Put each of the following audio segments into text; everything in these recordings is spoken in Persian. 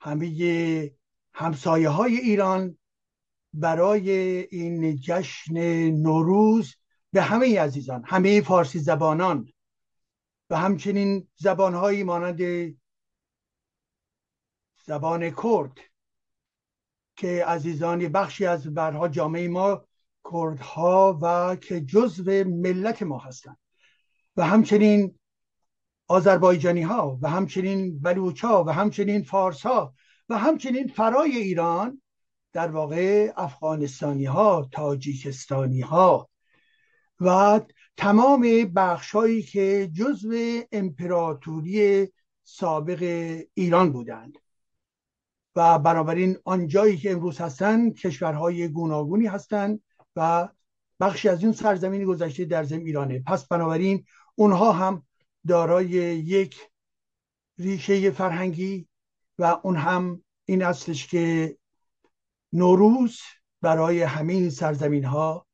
همه همسایه های ایران برای این جشن نوروز به همه عزیزان همه فارسی زبانان و همچنین زبانهایی مانند زبان کرد که عزیزان بخشی از برها جامعه ما کردها و که جزو ملت ما هستند. و همچنین آذربایجانی ها و همچنین بلوچ ها و همچنین فارس ها و همچنین فرای ایران در واقع افغانستانی ها تاجیکستانی ها و تمام بخش هایی که جزو امپراتوری سابق ایران بودند. و بنابراین آنجایی که امروز هستند کشورهای گوناگونی هستند و بخشی از این سرزمین گذشته در زم ایرانه. پس بنابراین اونها هم دارای یک ریشه فرهنگی و اون هم این اصلش که نوروز برای همین سرزمین ها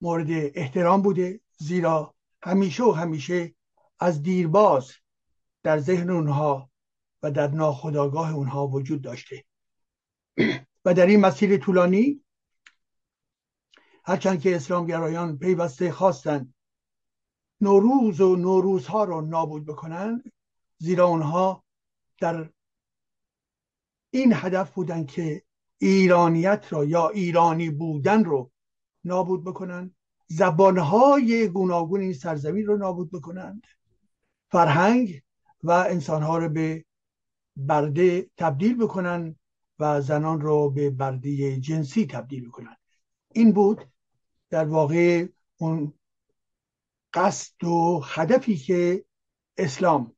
مورد احترام بوده زیرا همیشه و همیشه از دیرباز در ذهن اونها و در ناخودآگاه اونها وجود داشته. و در این مسیر طولانی هرچند که اسلامگرایان پیوسته خواستند نوروز و نوروزها رو نابود بکنند زیرا اونها در این هدف بودن که ایرانیت را یا ایرانی بودن رو نابود بکنند زبانهای گوناگون این سرزمین رو نابود بکنند فرهنگ و انسانها رو به برده تبدیل بکنن و زنان رو به برده جنسی تبدیل بکنن. این بود در واقع اون قصد و هدفی که اسلام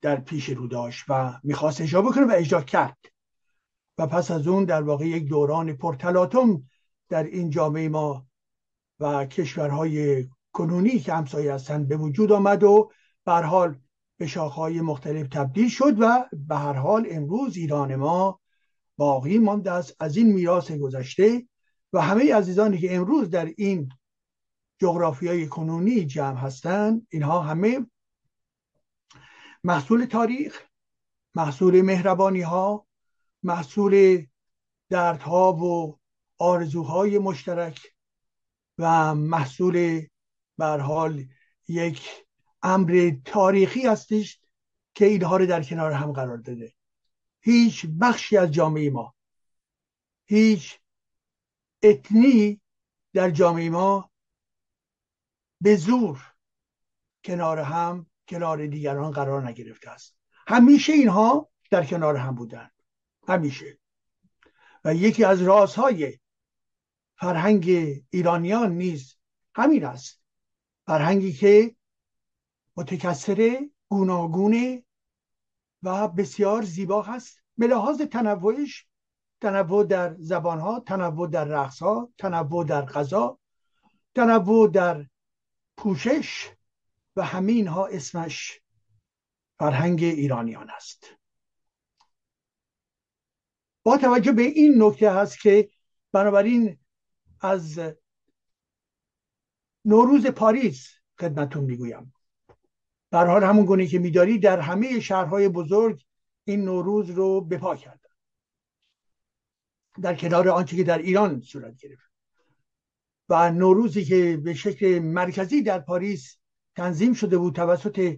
در پیش رو داشت و می‌خواست اجرا بکنه و اجرا کرد. و پس از اون در واقع یک دوران پرتلاتم در این جامعه ما و کشورهای کنونی که همسایه هستند به وجود آمد و بر حال به شاخهای مختلف تبدیل شد و به هر حال امروز ایران ما باقی مانده است. از این میراث گذشته و همه عزیزانی که امروز در این های کنونی جمع هستند اینها همه محصول تاریخ محصول مهربانی ها محصول دردها و آرزوهای مشترک و محصول حال یک امر تاریخی هستش که اینها رو در کنار هم قرار داده. هیچ بخشی از جامعه ما هیچ اتنی در جامعه ما به زور کنار هم کنار دیگران قرار نگرفته است. همیشه اینها در کنار هم بودن. همیشه. و یکی از رازهای فرهنگ ایرانیان نیز همین است. فرهنگی که متکثر گوناگونه و بسیار زیبا هست. به لحاظ تنوعش تنوع در زبانها تنوع در رقصها تنوع در غذا تنوع در پوشش و همین ها اسمش فرهنگ ایرانیان است. با توجه به این نکته هست که بنابراین از نوروز پاریس خدمتون می‌گویم. در حال همون گونه که میداری در همه شهرهای بزرگ این نوروز رو بپا کردن. در کنار آنچه که در ایران صورت گرفت. و نوروزی که به شکل مرکزی در پاریس تنظیم شده بود توسط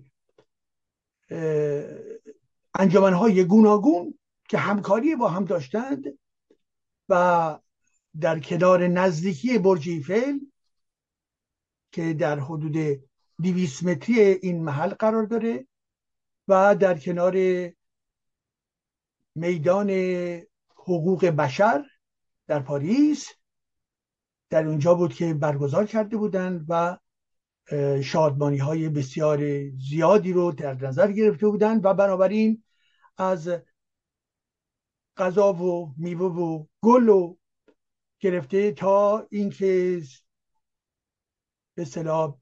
انجمنهای گوناگون که همکاری با هم داشتند و در کنار نزدیکی برج ایفل که در حدود 200 متری این محل قرار داره و در کنار میدان حقوق بشر در پاریس در اونجا بود که برگزار کرده بودند و شادمانی های بسیار زیادی رو در نظر گرفته بودند و بنابراین از غذا و میوه و گل و گرفته تا اینکه به اصطلاح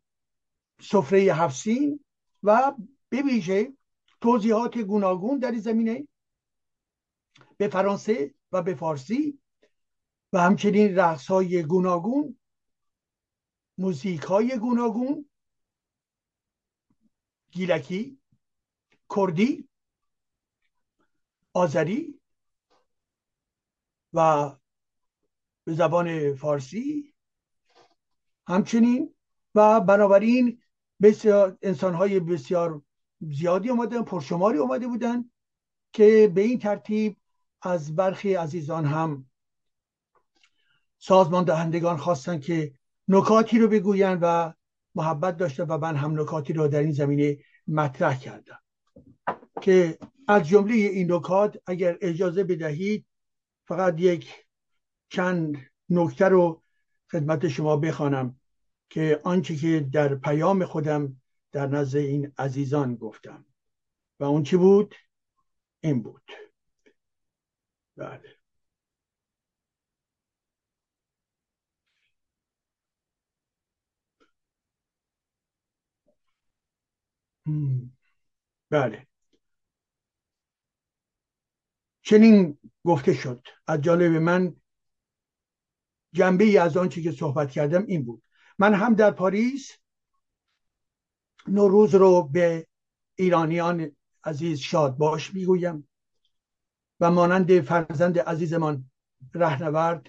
سفره هفسین و به توضیحات گوناگون در این زمینه به فرانسه و به فارسی و همچنین رقص های گوناگون موزیک های گوناگون گیلکی کردی آذری و به زبان فارسی همچنین و بنابراین بسیار انسان های بسیار زیادی اومدن پرشماری اومده بودن که به این ترتیب از برخی عزیزان هم سازمان دهندگان خواستن که نکاتی رو بگوین و محبت داشته و من هم نکاتی رو در این زمینه مطرح کردم. که از جمله این نکات اگر اجازه بدهید فقط یک چند نکته رو خدمت شما بخوانم که آنچه که در پیام خودم در نزد این عزیزان گفتم. و اون چی بود؟ این بود. بله. بله. چنین گفته شد. از جالب من جنبه ای از آنچه که صحبت کردم این بود. من هم در پاریس نوروز رو به ایرانیان عزیز شاد باش می‌گویم و مانند فرزند عزیزمان رهنورد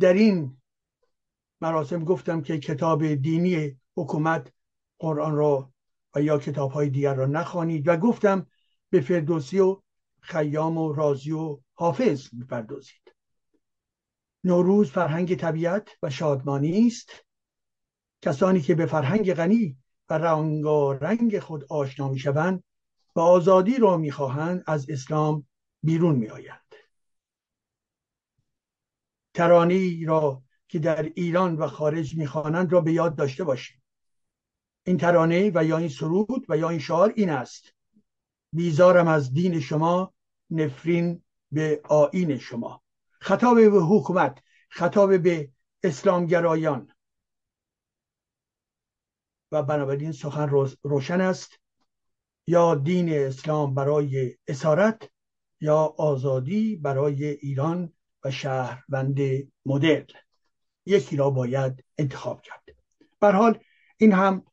در این مراسم گفتم که کتاب دینی حکومت قرآن را و یا کتاب های دیگر را نخوانید و گفتم به فردوسی و خیام و رازی و حافظ بپردازید نوروز فرهنگ طبیعت و شادمانی است. کسانی که به فرهنگ غنی و رنگارنگ خود آشنا می‌شوند و آزادی را می‌خواهند از اسلام بیرون میآیند. ترانی را که در ایران و خارج می‌خوانند را به یاد داشته باشید. این ترانه و یا این سرود و یا این شعار این است. بیزارم از دین شما نفرین به آین شما. خطاب به حکومت خطاب به اسلامگرایان. و بنابراین سخن روشن است. یا دین اسلام برای اسارت یا آزادی برای ایران و شهروند مدل. یکی را باید انتخاب کرد. حال این هم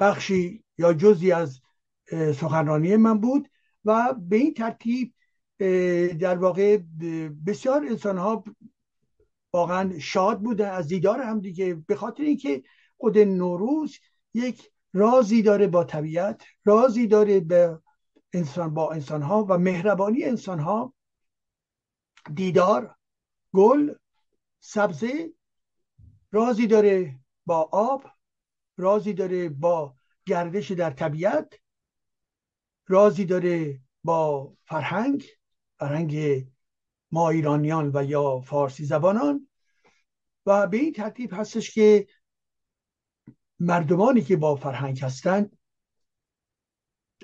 بخشی یا جزی از سخنرانی من بود و به این ترتیب در واقع بسیار انسان ها واقعا شاد بودن از دیدار هم دیگه به خاطر اینکه خود نوروز یک رازی داره با طبیعت رازی داره به انسان با انسان ها و مهربانی انسان ها دیدار گل سبزه رازی داره با آب. رازی داره با گردش در طبیعت رازی داره با فرهنگ فرهنگ ما ایرانیان و یا فارسی زبانان. و به این ترتیب هستش که مردمانی که با فرهنگ هستند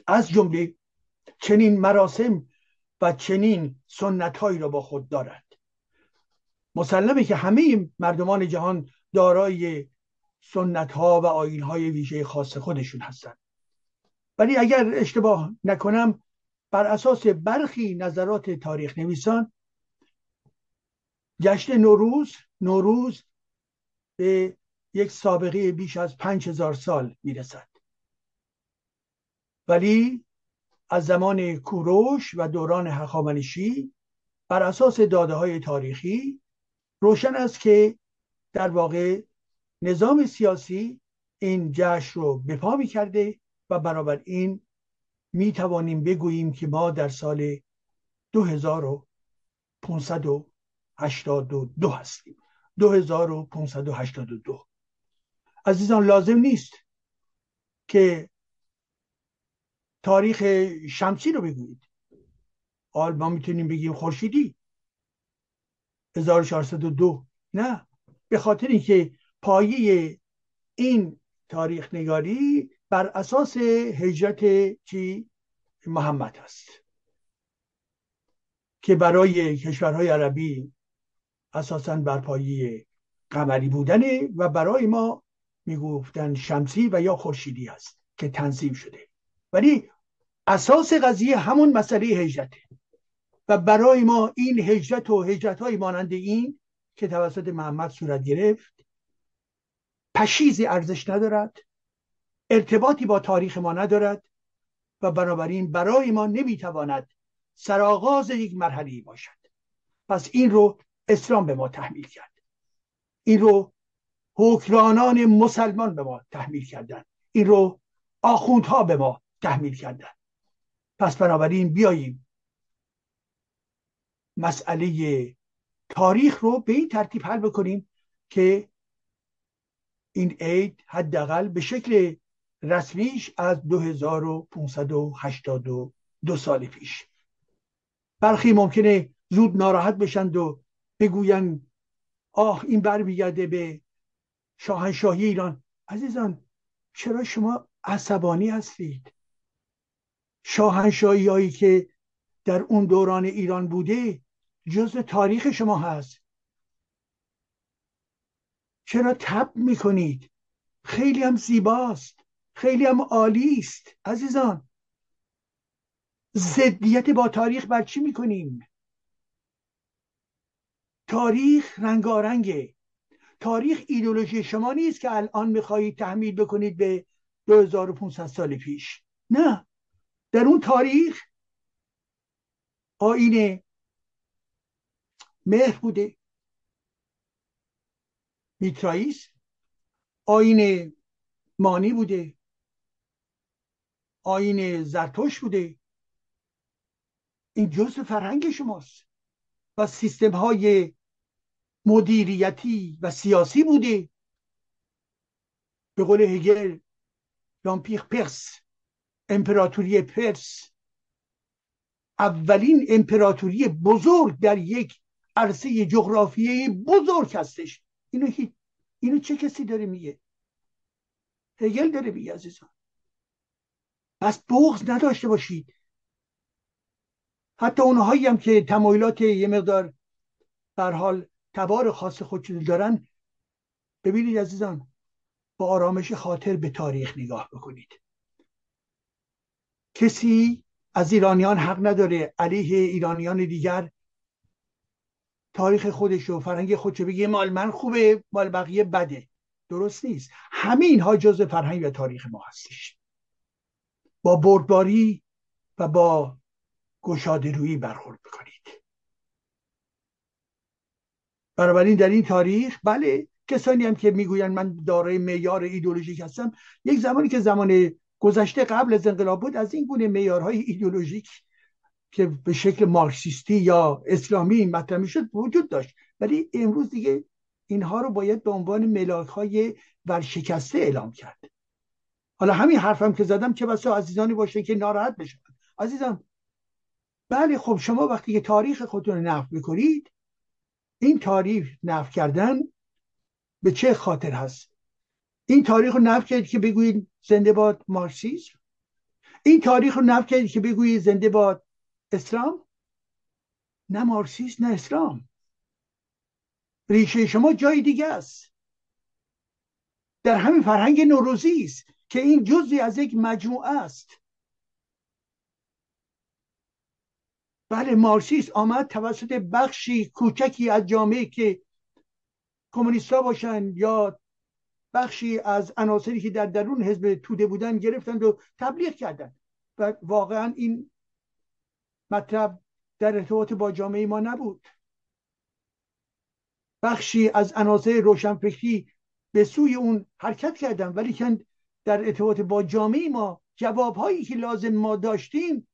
از جمله چنین مراسم و چنین سنت هایی را با خود دارند. مسلمه که همه مردمان جهان دارای سنت ها و آین های ویژه خاص خودشون هستند ولی اگر اشتباه نکنم بر اساس برخی نظرات تاریخ نویسان جشن نوروز نوروز به یک سابقه بیش از پنج هزار سال می‌رسد. ولی از زمان کوروش و دوران هخامنشی بر اساس داده های تاریخی روشن است که در واقع نظام سیاسی این جشن رو به پا می کرده و برابر این می توانیم بگوییم که ما در سال 2582 هستیم. 2582 عزیزان لازم نیست که تاریخ شمسی رو بگویید. حال ما می‌تونیم بگیم خورشیدی. 1402 نه به خاطر اینکه پایه این تاریخ نگاری بر اساس هجرت چی؟ محمد هست که برای کشورهای عربی اساسا بر پایه قمری بودنه و برای ما می‌گفتن شمسی و یا خورشیدی هست که تنظیم شده. ولی اساس قضیه همون مسئله هجرته و برای ما این هجرت و هجرت های مانند این که توسط محمد صورت گرفت پشیزی ارزش ندارد ارتباطی با تاریخ ما ندارد و بنابراین برای ما نمی‌تواند سرآغاز یک مرحله باشد. پس این رو اسلام به ما تحمیل کرد. این رو حکرانان مسلمان به ما تحمیل کردن این رو آخوندها به ما تحمیل کردن پس بنابراین بیاییم مسئله تاریخ رو به این ترتیب حل بکنیم که این عید حداقل به شکل رسمیش از 2582 سال پیش. برخی ممکنه زود ناراحت بشند و بگویند آه این برمیگرده به شاهنشاهی ایران. عزیزان چرا شما عصبانی هستید؟ شاهنشاهی هایی که در اون دوران ایران بوده جزء تاریخ شما هست. چرا تب می‌کنید؟ خیلی هم زیباست. خیلی هم عالی است عزیزان. ضدیت با تاریخ بر چی می‌کنیم؟ تاریخ رنگارنگه. تاریخ ایدولوژی شما نیست که الان می‌خواهید تحمیل بکنید به 2500 سال پیش. نه. در اون تاریخ آین مهر بوده. میترائیس آین مانی بوده آین زرتوش بوده. این جزء فرهنگ شماست و سیستم های مدیریتی و سیاسی بوده. به قول هگل لامپیخ پرس امپراتوری پرس. اولین امپراتوری بزرگ در یک عرصه جغرافیایی بزرگ هستش. اینو, اینو چه کسی داره میگه؟ هگل داره میگه عزیزان. پس بغض نداشته باشید. حتی اونهایی هم که تمایلات یه مقدار بر حال تبار خاص خودشون دارن ببینید عزیزان با آرامش خاطر به تاریخ نگاه بکنید. کسی از ایرانیان حق نداره علیه ایرانیان دیگر تاریخ خودش و فرهنگ خودش بگه مال من خوبه مال بقیه بده. درست نیست. همین ها جز فرهنگ و تاریخ ما هستش. با بردباری و با گشاده روی برخورد بکنید بنابراین در این تاریخ بله کسانی هم که می‌گویند من دارای معیار ایدولوژیک هستم یک زمانی که زمان گذشته قبل از انقلاب بود از این گونه معیارهای ایدولوژیک که به شکل مارکسیستی یا اسلامی مطرح می‌شد وجود داشت. ولی امروز دیگه اینها رو باید به عنوان ملاک های ورشکسته اعلام کرد. حالا همین حرفم که زدم چه بسا عزیزانی باشه که ناراحت بشن. عزیزم بله خب شما وقتی که تاریخ خودتون نفت می‌کنید این تاریخ نفت کردن به چه خاطر هست؟ این تاریخ رو نفت کردید که بگویید زنده باد مارکسیسم؟ این تاریخ رو نفت کردید که بگویید زنده باد اسلام؟ نه مارکسیسم نه اسلام. ریشه شما جای دیگه است. در همین فرهنگ نوروزی است که این جزی از یک مجموعه است. بله مارکسیست آمد توسط بخشی کوچکی از جامعه که کمونیستا باشن یا بخشی از عناصری که در درون حزب توده بودن گرفتند و تبلیغ کردند. و واقعا این مطلب در ارتباط با جامعه ما نبود. بخشی از عناصر روشنفکری به سوی اون حرکت کردن ولی که در ارتباط با جامعه ما جوابهایی که لازم ما داشتیم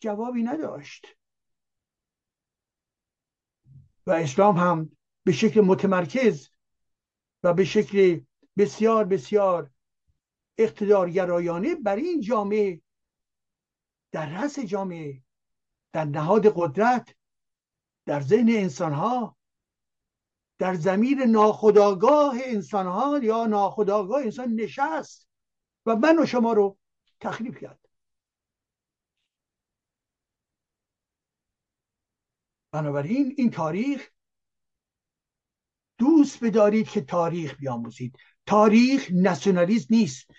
جوابی نداشت. و اسلام هم به شکل متمرکز و به شکل بسیار بسیار اقتدارگرایانه بر این جامعه در رأس جامعه در نهاد قدرت در ذهن انسان ها در زمین ناخداگاه انسان ها یا ناخداگاه انسان نشست و من و شما رو تخریب کرد. بنابراین این تاریخ دوست بدارید که تاریخ بیاموزید. تاریخ ناسیونالیسم نیست.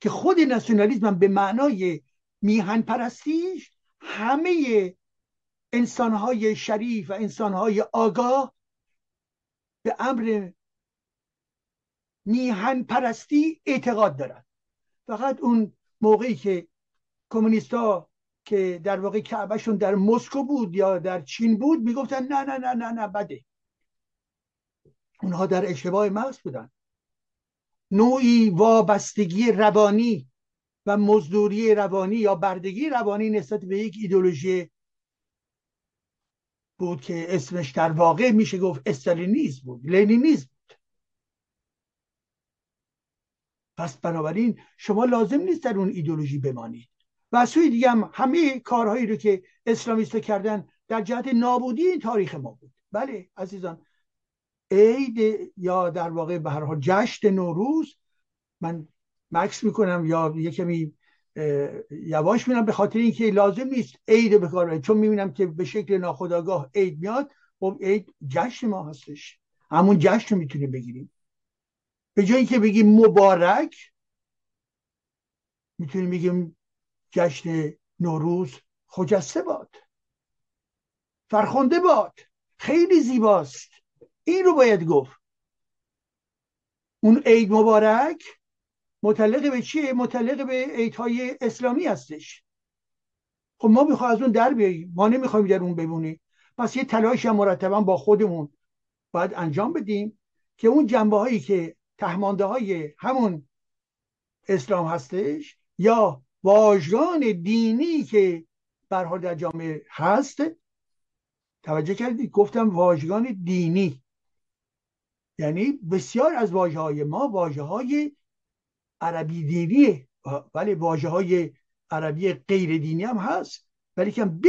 که خود ناسیونالیسم به معنای میهن پرستیش همه انسانهای شریف و انسانهای آگاه به امر میهن پرستی اعتقاد دارند. فقط اون موقعی که کمونیستا که در واقع کعبهشون در مسکو بود یا در چین بود می‌گفتن نه نه نه نه نه بده. اونها در اشتباه محض بودن. نوعی وابستگی روانی و مزدوری روانی یا بردگی روانی نسبت به یک ایدولوژی بود که اسمش در واقع میشه گفت استالینیزم بود لنینیزم بود. پس بنابراین شما لازم نیست در اون ایدولوژی بمانید. و از سوی دیگه هم همه کارهایی رو که اسلامیست کردن در جهت نابودی این تاریخ ما بود. بله عزیزان عید یا در واقع به هر حال جشن نوروز من مکس می‌کنم یا یه کمی یواش میرم به خاطر اینکه لازم نیست عید به کار چون می‌بینم که به شکل ناخودآگاه عید میاد خب عید جشن ما هستش. همون جشن رو می‌تونیم بگیریم. به جایی که بگیم مبارک می‌تونیم بگیم جشن نوروز خجسته باد. فرخنده باد. خیلی زیباست. این رو باید گفت. اون عید مبارک متعلق به چیه؟ متعلق به عیدهای اسلامی هستش. خب ما می‌خوایم از اون در بیاییم ما نمی‌خوایم در اون بمونیم پس یه تلاش هم مرتبا با خودمون باید انجام بدیم که اون جنبه هایی که تهمانده های همون اسلام هستش یا واژگان دینی که برحال در جامعه هست توجه کردید گفتم واژگان دینی. یعنی بسیار از واژه های ما واژه های عربی دینی ولی واژه های عربی غیر دینی هم هست. ولی که به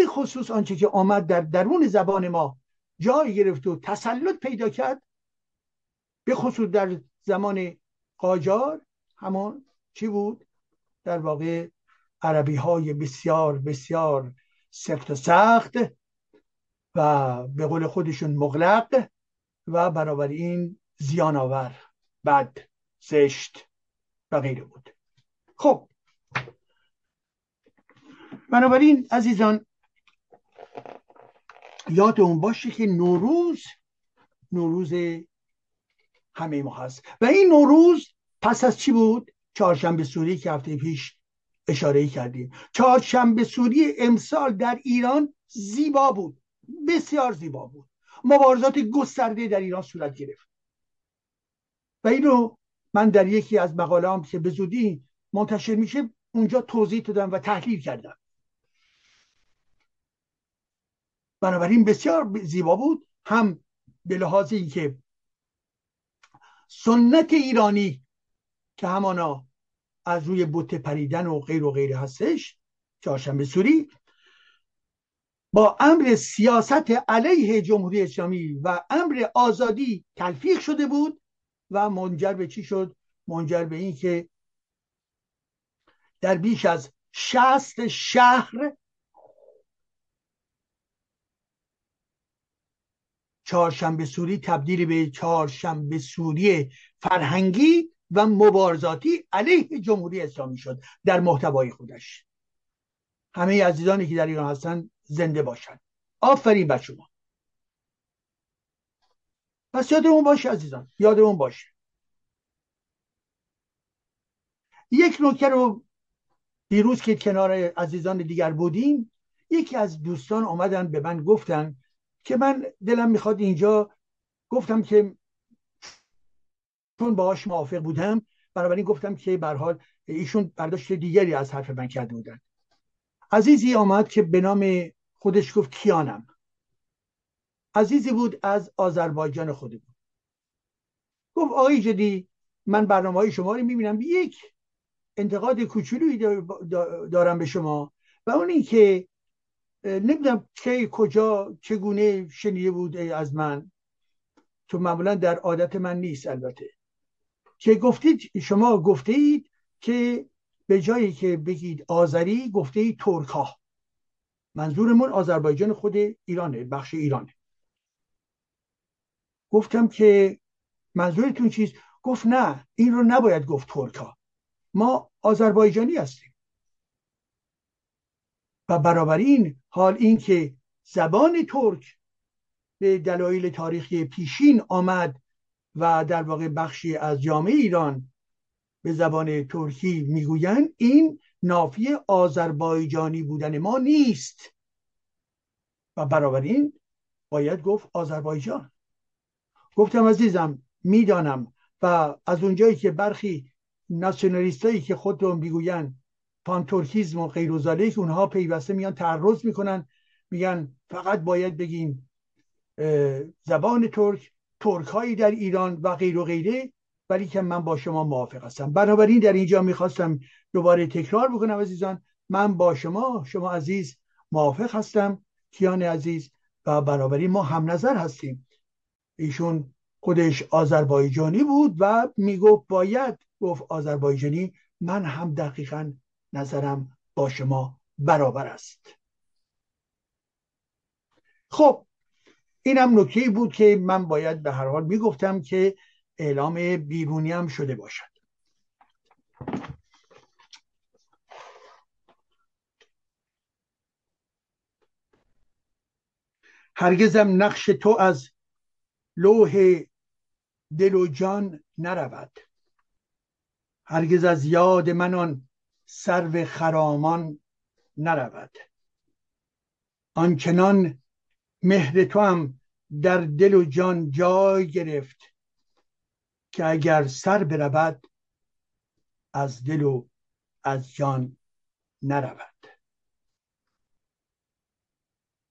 آنچه که آمد در درون زبان ما جای گرفت و تسلط پیدا کرد به خصوص در زمان قاجار همون چی بود؟ در واقع عربی های بسیار بسیار سفت و سخت و به قول خودشون مغلق و بنابراین زیان آور بد زشت. و غیره بود. خب. بنابراین عزیزان یادمون باشه که نوروز نوروز همه ما هست. و این نوروز پس از چی بود؟ چهارشنبه سوری که هفته پیش اشاره کردیم. چهارشنبه سوری امسال در ایران زیبا بود. بسیار زیبا بود. مبارزات گسترده در ایران صورت گرفت. و اینو من در یکی از مقالام که به زودی منتشر میشه اونجا توضیح دادم و تحلیل کردم. بنابراین بسیار زیبا بود. هم به لحاظ اینکه سنت ایرانی که همانا از روی بوت پریدن و غیر و غیر هستش چهارشنبه سوری با امر سیاست علیه جمهوری اسلامی و امر آزادی تلفیق شده بود. و منجر به چی شد؟ منجر به این که در بیش از شست شهر چهارشنبه سوری تبدیل به چهارشنبه سوری فرهنگی و مبارزاتی علیه جمهوری اسلامی شد در محتوای خودش. همه عزیزانی که در ایران هستن زنده باشند آفرین بر شما. پس یادمون باشه عزیزان یادمون باشه. یک نکته رو دیروز که کنار عزیزان دیگر بودیم یکی از دوستان آمدن به من گفتن که من دلم می‌خواد اینجا گفتم که چون باهاش موافق بودم بنابراین گفتم که به حال ایشون برداشت دیگری از حرف من کرده بودن. عزیزی آمد که به نام خودش گفت کیانم. عزیزی بود از آذربایجان خود بود گفت آقای جدی من برنامه های شما رو می‌بینم. یک انتقاد کوچولویی دارم به شما و اون این که نمی‌دونم چه کجا چگونه شنیده بود از من. چون معمولا در عادت من نیست البته. که گفتید شما گفته اید که به جایی که بگید آذری گفته اید ترک ها منظورمون آذربایجان خود ایرانه بخش ایرانه. گفتم که منظورتون چیست؟ گفت نه این رو نباید گفت ترک ها ما آذربایجانی هستیم. و برابر این حال این که زبان ترک به دلایل تاریخی پیشین آمد و در واقع بخشی از جامعه ایران به زبان ترکی می‌گویند این نافی آذربایجانی بودن ما نیست. و برابر این باید گفت آذربایجان. گفتم عزیزم می‌دانم. و از اونجایی که برخی ناسیونالیستایی که خودتون می‌گویند پان ترکیزم و غیر که اونها پیوسته میان تعرض می‌کنن میگن فقط باید بگیم زبان ترک ترک هایی در ایران و غیر و غیره ولی که من با شما موافق هستم. بنابراین در اینجا می‌خواستم دوباره تکرار بکنم عزیزان من با شما شما عزیز موافق هستم کیان عزیز و برابری ما هم نظر هستیم. ایشون خودش آذربایجانی بود و می‌گفت باید گفت آذربایجانی من هم دقیقا نظرم با شما برابر است. خب اینم نکته بود که من باید به هر حال می‌گفتم که اعلام بیرونی هم شده باشد. هرگزم نقش تو از لوح دل و جان نرود. هرگز از یاد من آن سرو خرامان نرود. آنچنان مهر تو هم در دل و جان جای گرفت که اگر سر برود از دل و از جان نرود.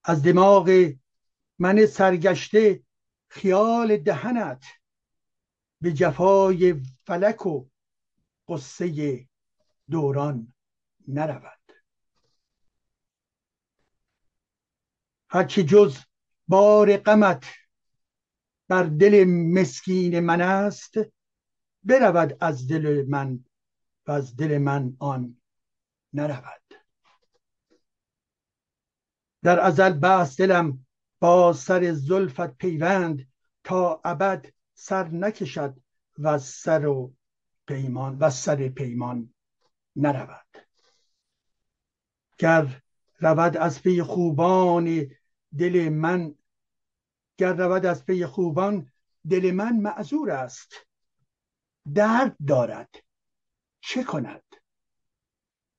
از دماغ من سرگشته خیال دهنت به جفای فلک و قصه دوران نرود. هرچه جز بار غمت بر دل مسکین من است برود از دل من و از دل من آن نرود. در ازل بست دلم با سر زلفت پیوند تا ابد سر نکشد و سر و پیمان و سر پیمان نرود. گر رود از پی خوبان دل من گر رود از پی خوبان دل من معذور است. درد دارد چه کند؟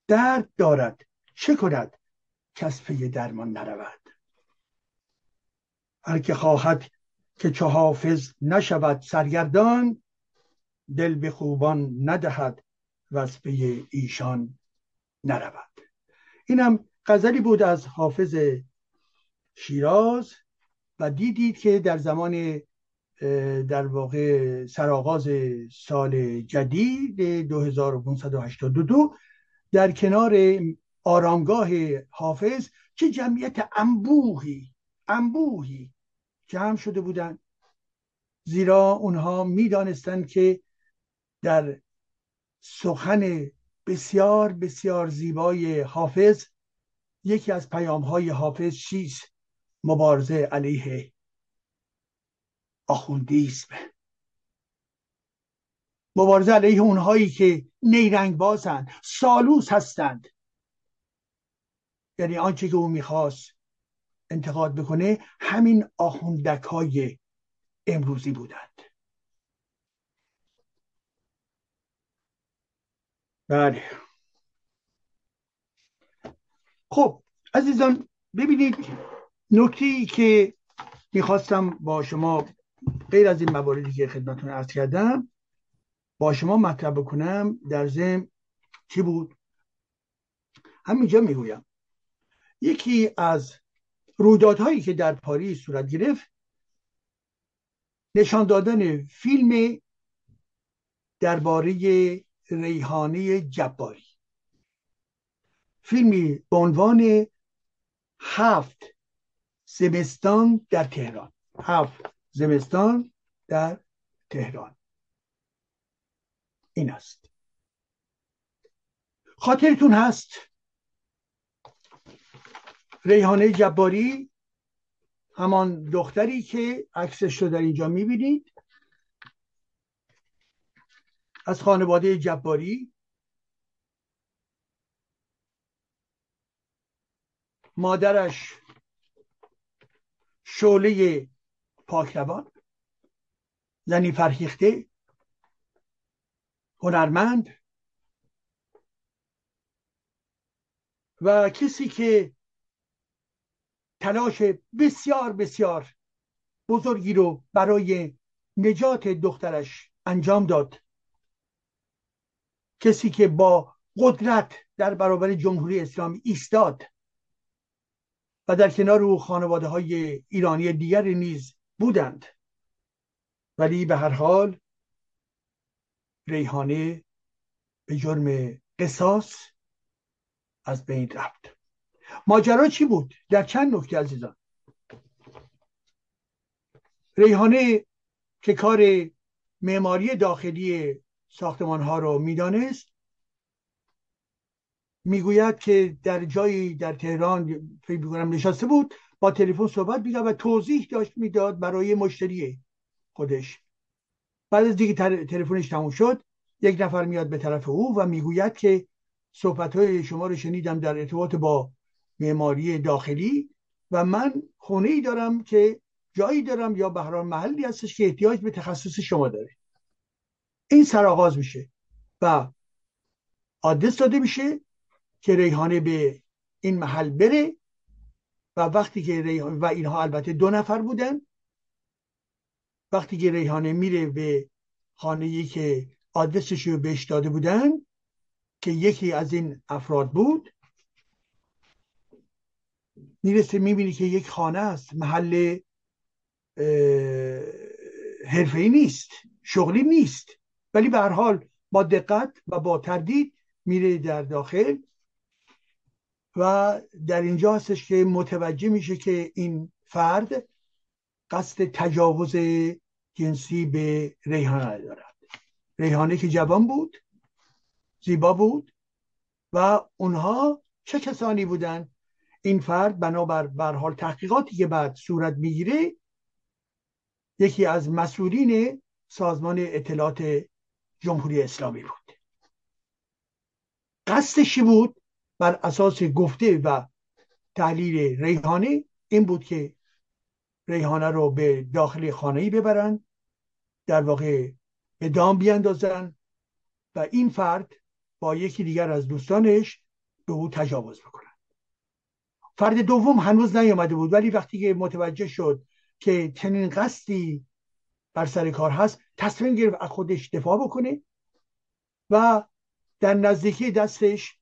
درد دارد چه کند؟ کس پی درمان نرود. هر که خواهد که چو حافظ نشود سرگردان دل به خوبان ندهد و از پی ایشان نرود. اینم غزلی بود از حافظ شیراز و دیدید که در زمان در واقع سرآغاز سال جدید 2582 در کنار آرامگاه حافظ چه جمعیت انبوهی انبوهی. جمع شده بودند زیرا اونها می‌دانستند که در سخن بسیار بسیار زیبای حافظ یکی از پیام های حافظ چیست؟ مبارزه علیه آخوندیسم. مبارزه علیه اونهایی که نیرنگ بازند سالوس هستند. یعنی آنچه که او می‌خواست انتقاد بکنه همین آخوندک های امروزی بودند. بله. خب عزیزان ببینید نکته که می‌خواستم با شما غیر از این مواردی که خدمتتون عرض کردم با شما مطرح بکنم در ضمن چی بود؟ همینجا می‌گویم. یکی از رویدادهایی که در پاریس صورت گرفت نشان دادن فیلم درباره ریحانه جباری. فیلمی به عنوان هفت زمستان در تهران. هفت زمستان در تهران. این است. خاطرتون هست؟ ریحانه جباری همان دختری که عکسش رو در اینجا می‌بینید. از خانواده جباری. مادرش شعله پاکروان زنی فرهیخته هنرمند. و کسی که تلاش بسیار بسیار بزرگی رو برای نجات دخترش انجام داد. کسی که با قدرت در برابر جمهوری اسلامی ایستاد و در کنار او خانواده های ایرانی دیگر نیز بودند. ولی به هر حال ریحانه به جرم قصاص از بین رفت. ماجرا چی بود؟ در چند نکته عزیزان؟ ریحانه که کار معماری داخلی ساختمان ها رو می‌دانست می‌گوید که در جایی در تهران فکر می‌کنم نشسته بود با تلفن صحبت می‌کرد و توضیح داشت می‌داد برای مشتری خودش. بعد از دیگه تلفنش تموم شد یک نفر میاد به طرف او و می‌گوید که صحبت های شما رو شنیدم در ارتباط با معماری داخلی و من خونه ای دارم که جایی دارم یا بهران محلی هستش که احتیاج به تخصص شما داره. این سرآغاز میشه و آدرس داده میشه که ریحانه به این محل بره و وقتی که ریحانه و اینها البته دو نفر بودن وقتی که ریحانه میره به خانه ای که آدرسش رو بهش داده بودن که یکی از این افراد بود می‌رسه می‌بینی که یک خانه است. محل ای نیست شغلی نیست. ولی به هر حال با دقت و با تردید میره در داخل و در اینجا هستش که متوجه میشه که این فرد قصد تجاوز جنسی به ریحانه دارد ریحانه که جوان بود زیبا بود و اونها چه کسانی بودند؟ این فرد بنابر بر حال تحقیقاتی که بعد صورت می‌گیره یکی از مسئولین سازمان اطلاعات جمهوری اسلامی بود. قصدشی بود بر اساس گفته و تحلیل ریحانه این بود که ریحانه رو به داخل خانه ای ببرن در واقع به دام بیاندازن و این فرد با یکی دیگر از دوستانش به او تجاوز بکنن. فرد دوم هنوز نیامده بود ولی وقتی که متوجه شد که چنین قصدی بر سر کار هست تصمیم گرفت از خودش دفاع بکنه و در نزدیکی دستش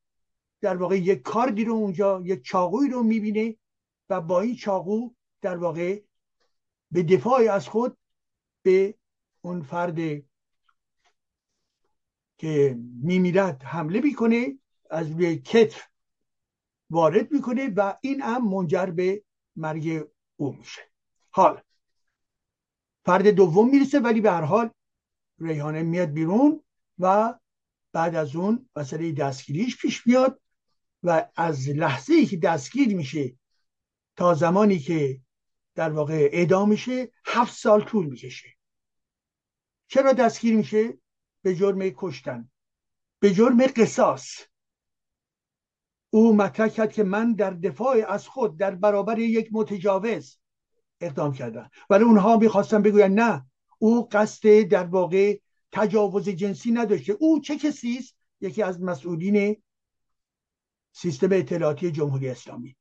در واقع یک کاردی رو اونجا یک چاقوی رو می‌بینه و با این چاقو در واقع به دفاع از خود به اون فرد که میمیرد حمله می‌کنه از روی کتف وارد می‌کنه و این هم منجر به مرگ او میشه. حال فرد دوم می‌رسه ولی به هر حال ریحانه میاد بیرون و بعد از اون مسئله دستگیریش پیش میاد و از لحظه ای که دستگیر میشه تا زمانی که در واقع اعدام میشه هفت سال طول می‌کشه. چرا دستگیر میشه؟ به جرم کشتن. به جرم قصاص. او مطرح کرد که من در دفاع از خود در برابر یک متجاوز اقدام کردم. ولی اونها می‌خواستن بگوین نه او قصد در واقع تجاوز جنسی نداشته. او چه کسی است؟ یکی از مسئولین سیستم اطلاعاتی جمهوری اسلامی.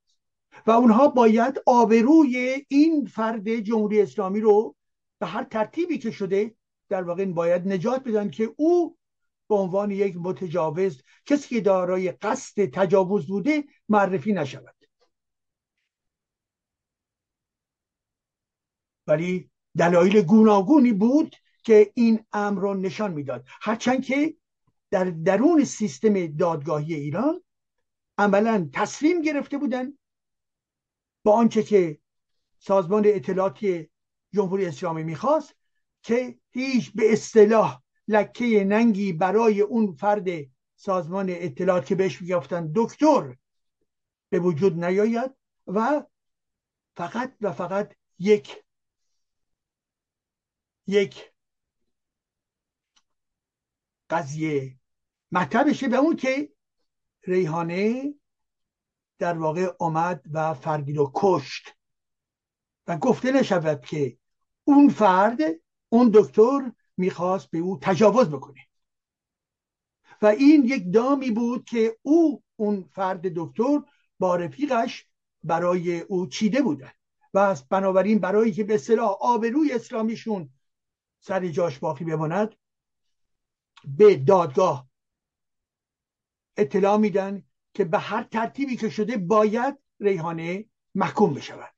و اونها باید آبروی این فرد جمهوری اسلامی رو به هر ترتیبی که شده در واقع باید نجات بدن که او به عنوان یک متجاوز کسی که دارای قصد تجاوز بوده معرفی نشود. ولی دلایل گوناگونی بود که این امر را نشان می‌داد. هرچند که در درون سیستم دادگاهی ایران عملا تصمیم گرفته بودن با آنچه که سازمان اطلاعاتی جمهوری اسلامی می‌خواست که هیچ به اصطلاح لکه ننگی برای اون فرد سازمان اطلاعات که بهش می‌گفتن دکتر به وجود نیاید و فقط و فقط یک یک قضیه مطرح بشه به اون که ریحانه در واقع آمد و فردی رو کشت و گفته نشود که اون فرد اون دکتر می‌خواست به او تجاوز بکنه. و این یک دامی بود که او اون فرد دکتر با رفیقش برای او چیده بودن. و بنابراین برای که به صلاح آبروی اسلامیشون سر جاش باقی بماند به دادگاه اطلاع میدن که به هر ترتیبی که شده باید ریحانه محکوم بشود.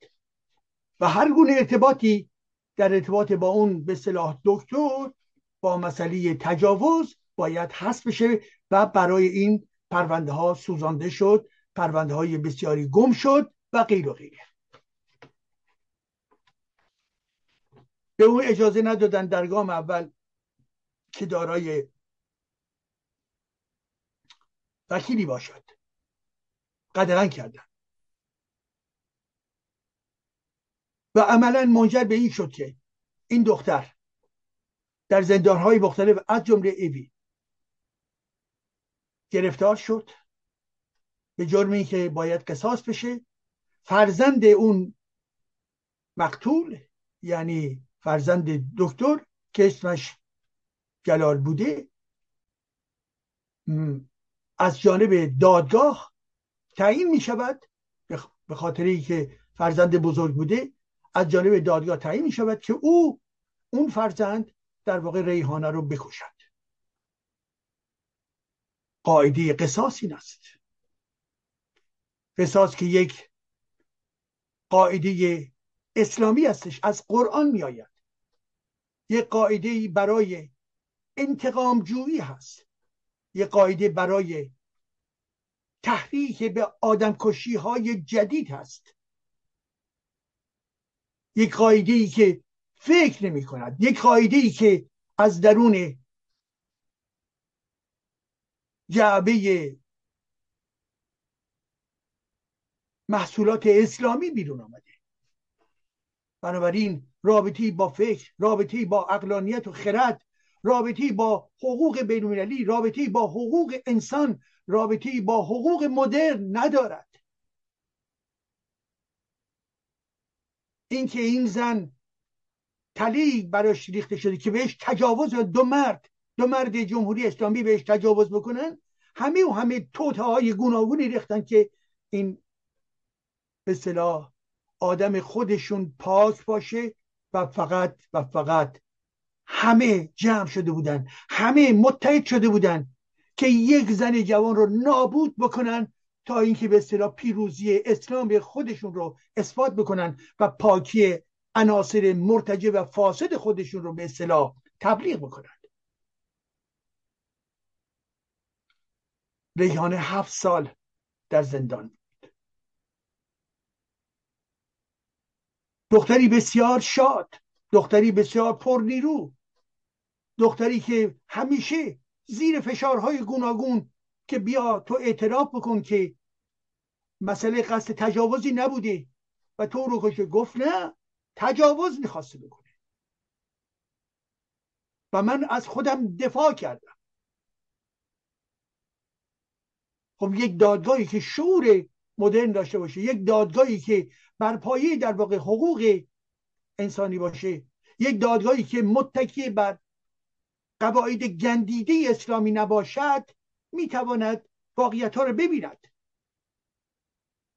و هر گونه ارتباطی در ارتباط با اون به صلاح دکتر با مسئله تجاوز باید حذف بشه و برای این پرونده ها سوزانده شد پرونده های بسیاری گم شد و غیر و غیره به اون اجازه ندادن در گام اول که دارای وکیلی باشد. قدغن کردن. و عملا منجر به این شد که این دختر در زندانهای مختلف از جمله ایوی گرفتار شد به جرمی که باید قصاص بشه. فرزند اون مقتول یعنی فرزند دکتر که اسمش جلال بوده از جانب دادگاه تعیین می شود به خاطر که فرزند بزرگ بوده. از جانب دادگاه تعیین می شود که او اون فرزند در واقع ریحانه رو بکشد. قاعده قصاص این است. قصاص که یک قاعده اسلامی هستش از قرآن می آید یک قاعده برای انتقام جویی هست. یک قاعده برای تحریک به آدمکشی های جدید هست. یک قاعده ای که فکر نمی کند یک قاعده ای که از درون جعبه محصولات اسلامی بیرون آمده. بنابراین رابطی با فکر رابطی با اقلانیت و خرد رابطی با حقوق بینالمللی رابطی با حقوق انسان رابطی با حقوق مدرن ندارد. اینکه این زن تلی براش ریخته شده که بهش تجاوز دو مرد دو مرد جمهوری اسلامی بهش تجاوز بکنن همه و همه توته های گوناگونی ریختن که این به صلاح آدم خودشون پاک باشه و فقط و فقط همه جمع شده بودن همه متحد شده بودن که یک زن جوان رو نابود بکنن تا اینکه به اصطلاح پیروزی اسلام خودشون رو اثبات بکنن و پاکی عناصر مرتجع و فاسد خودشون رو به اصطلاح تبلیغ بکنن. ریحانه هفت سال در زندان بود. دختری بسیار شاد دختری بسیار پرنیرو دختری که همیشه زیر فشارهای گوناگون که بیا تو اعتراف بکن که مسئله قصد تجاوزی نبوده و تو رو کشه گفت نه تجاوز می‌خواسته بکنه. و من از خودم دفاع کردم. خب یک دادگاهی که شعور مدرن داشته باشه یک دادگاهی که بر پایه در واقع حقوق انسانی باشه یک دادگاهی که متکی بر قواعد گندیده اسلامی نباشد می‌تواند واقعیت ها رو ببیند.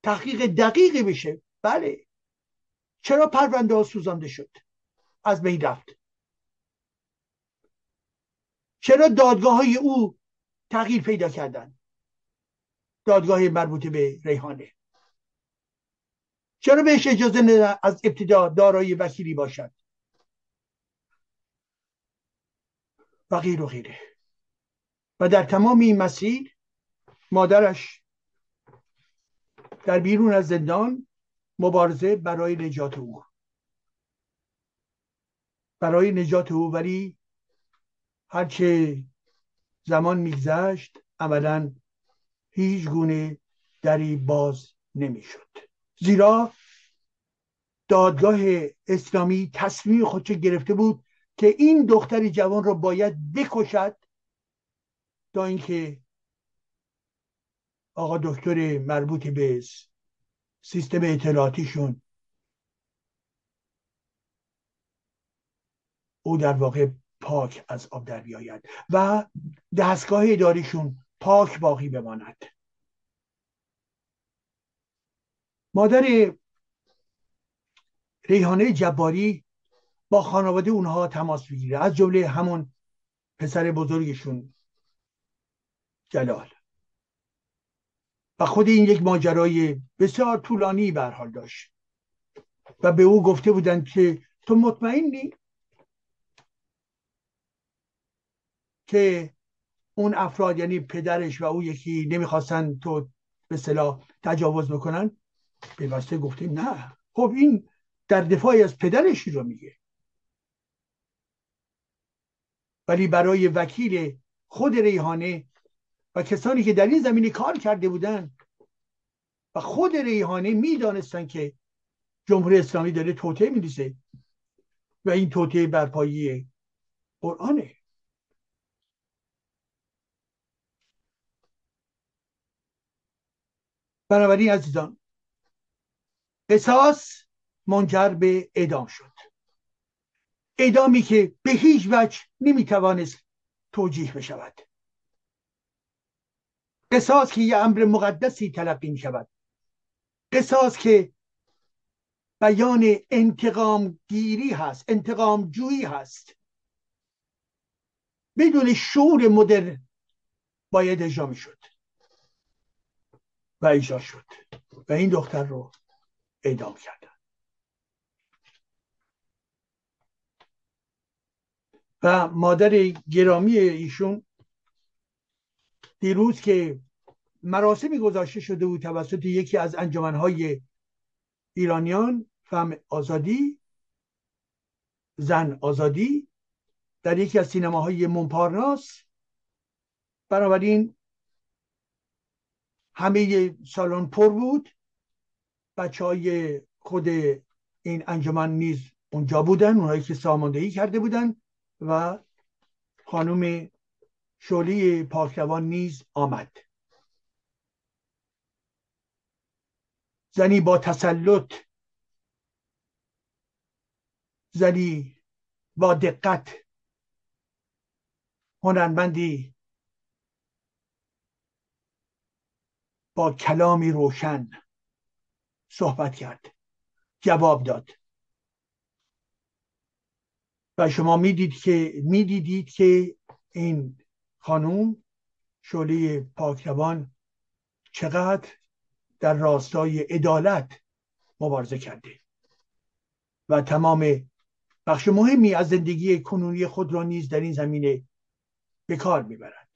تحقیق دقیقی بشه. بله. چرا پرونده ها سوزانده شد؟ از بین رفت. چرا دادگاه های او تغییر پیدا کردن دادگاه مربوط به ریحانه. چرا بهش اجازه نده از ابتدا دارای وکیلی باشد؟ و غیر و غیره. و در تمام این مسیر مادرش در بیرون از زندان مبارزه برای نجات او برای نجات او ولی هرچه زمان میگذشت عملا هیچ گونه دری باز نمی‌شد. زیرا دادگاه اسلامی تصمیم خودش گرفته بود که این دختر جوان را باید بکشد تا اینکه آقا دکتر مربوط به سیستم اطلاعاتیشون او در واقع پاک از آب در بیاید و دستگاه اداریشون پاک باقی بماند. مادر ریحانه جباری با خانواده اونها تماس بگیره. از جمله همون پسر بزرگشون جلال. و خود این یک ماجرای بسیار طولانی به حال داشت. و به او گفته بودند که تو مطمئنی که اون افراد یعنی پدرش و او یکی نمی‌خواستن تو به صلاح تجاوز بکنن؟ پیوسته گفته نه. خب این در دفاعی از پدرشی رو میگه. ولی برای وکیل خود ریحانه و کسانی که در این زمینه کار کرده بودن و خود ریحانه می‌دانستن که جمهوری اسلامی داره توطعه میریزه و این توطعه بر پایه قرآنه. بنابراین عزیزان قصاص منجر به اعدام شد. اعدامی که به هیچ وجه نمی‌توانست توجیه بشود. قصاص که یه امر مقدسی تلقی می شود قصاص که بیان انتقام گیری هست انتقام جویی هست. بدون شعور مدرن باید اجرا می شد و اجرا شد و این دختر رو اعدام کردن. و مادر گرامی ایشون دیروز که مراسمی گذاشته شده بود توسط یکی از انجمنهای ایرانیان فهم آزادی زن آزادی در یکی از سینماهای مونپارناس. بنابراین همه سالن پر بود. بچه های خود این انجمن نیز اونجا بودن اونهایی که ساماندهی کرده بودن و خانم شعله پاکروان نیز آمد. زنی با تسلط زنی با دقت هنرمندی با کلامی روشن صحبت کرد جواب داد. و شما می‌دید که می‌دیدید که این خانوم شعله پاکروان چقدر در راستای عدالت مبارزه کرده و تمام بخش مهمی از زندگی کنونی خود را نیز در این زمینه به کار می‌برد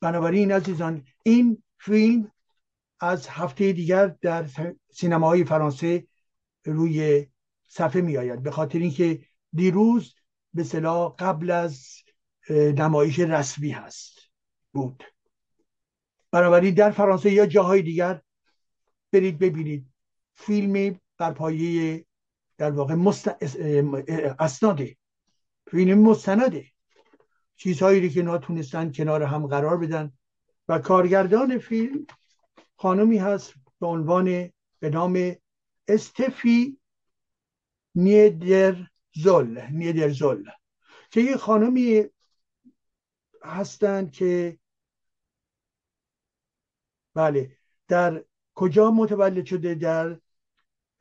بنابراین عزیزان این فیلم از هفته دیگر در سینماهای فرانسه روی صفحه می آید به خاطر اینکه دیروز به صلاح قبل از نمایش رسمی هست بود. بنابراین در فرانسه یا جاهای دیگر برید ببینید فیلم بر پایه در واقع مست... اسناده فیلم مستنده. چیزهایی که ناتونستن کنار هم قرار بدن. و کارگردان فیلم خانمی هست به عنوان به نام استفی نیدرزول نیدرزول که یه خانمی هستند که بله در کجا متولد شده؟ در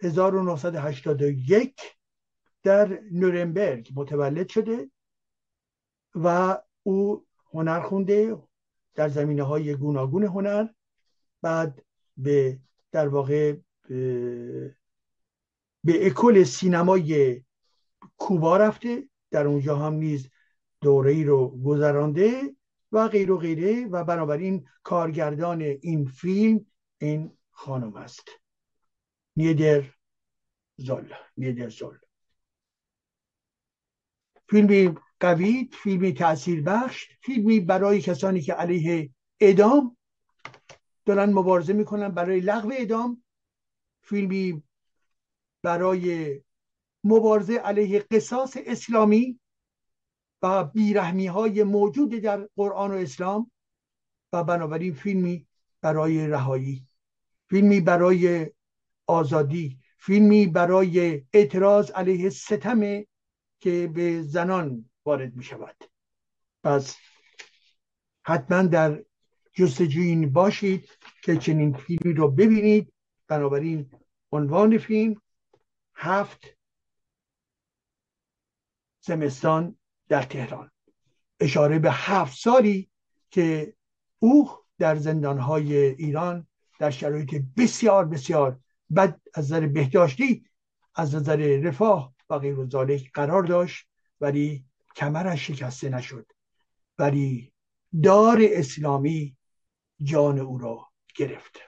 1981 در نورنبرگ متولد شده و او هنر خونده در زمینه های گوناگون هنر بعد به در واقع به اکل سینمای کوبا رفته در اونجا هم نیز دوره ای رو گذرانده و غیر و غیره و بنابراین کارگردان این فیلم این خانم است. نیدر زول نیدر زول. فیلمی قوی فیلمی تاثیر بخش فیلمی برای کسانی که علیه اعدام دارن مبارزه می‌کنن برای لغو اعدام. فیلمی برای مبارزه علیه قصاص اسلامی و بیرحمی های موجود در قرآن و اسلام و بنابراین فیلمی برای رهایی فیلمی برای آزادی فیلمی برای اعتراض علیه ستم که به زنان وارد می شود پس حتما در جستجوی باشید که چنین فیلمی رو ببینید. بنابراین عنوان فیلم هفت زمستان در تهران. اشاره به هفت سالی که او در زندانهای ایران در شرایط بسیار بسیار بد از نظر بهداشتی از نظر رفاه و غیر و قرار داشت ولی کمرش شکسته نشد. ولی دار اسلامی جان او را گرفت.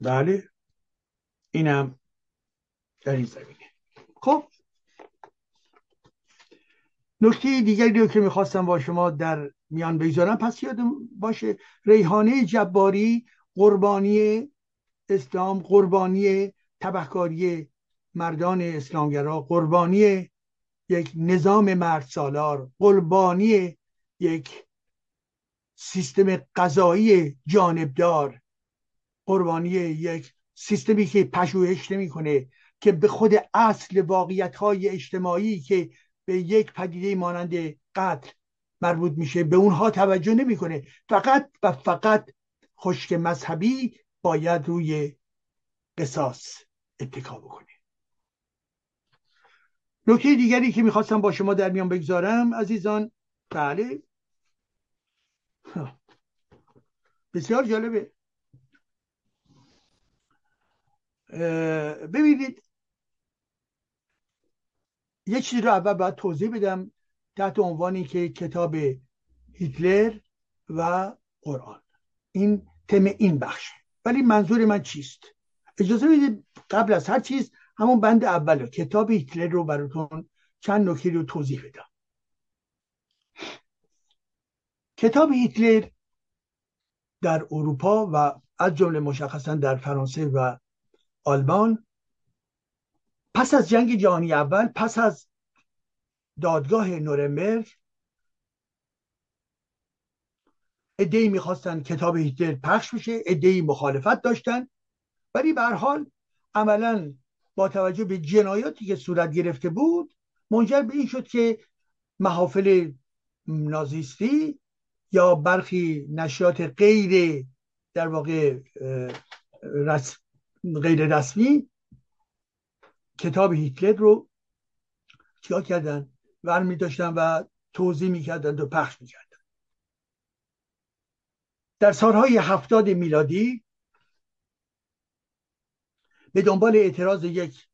بله. اینم در این زمینه. خب. نکته دیگری رو که می‌خواستم با شما در میان بگذارم پس یادم باشه ریحانه جباری قربانی اسلام قربانی تبهکاری مردان اسلامگرا قربانی یک نظام مرد سالار قربانی یک سیستم قضایی جانبدار قربانی یک سیستمی که پژوهش نمی‌کنه. که به خود اصل واقعیت های اجتماعی که به یک پدیده مانند قتل مربوط میشه به اونها توجه نمی‌کنه. فقط و فقط خشک مذهبی باید روی قصاص اتکا بکنه. نکته دیگری که می‌خواستم با شما در میان بگذارم عزیزان بله. بسیار جالبه. ببینید یه چیزی رو اول باید توضیح بدم تحت عنوانی که کتاب هیتلر و قرآن. این تم این بخش ولی منظور من چیست؟ اجازه بدید قبل از هر چیز همون بند اول کتاب هیتلر رو براتون چند نکته رو توضیح بدم. کتاب هیتلر در اروپا و از جمله مشخصا در فرانسه و آلمان پس از جنگ جهانی اول پس از دادگاه نورنبرگ ادهی می‌خواستن کتاب هیتلر پخش بشه ادهی مخالفت داشتن. ولی به حال عملا با توجه به جنایاتی که صورت گرفته بود منجر به این شد که محافل نازیستی یا برخی نشریات غیر در واقع غیر رسمی کتاب هیتلر رو چیکار کردن؟ ور داشتن و توضیح می‌کردن و پخش می‌کردن. در سالهای هفتاد میلادی به دنبال اعتراض یک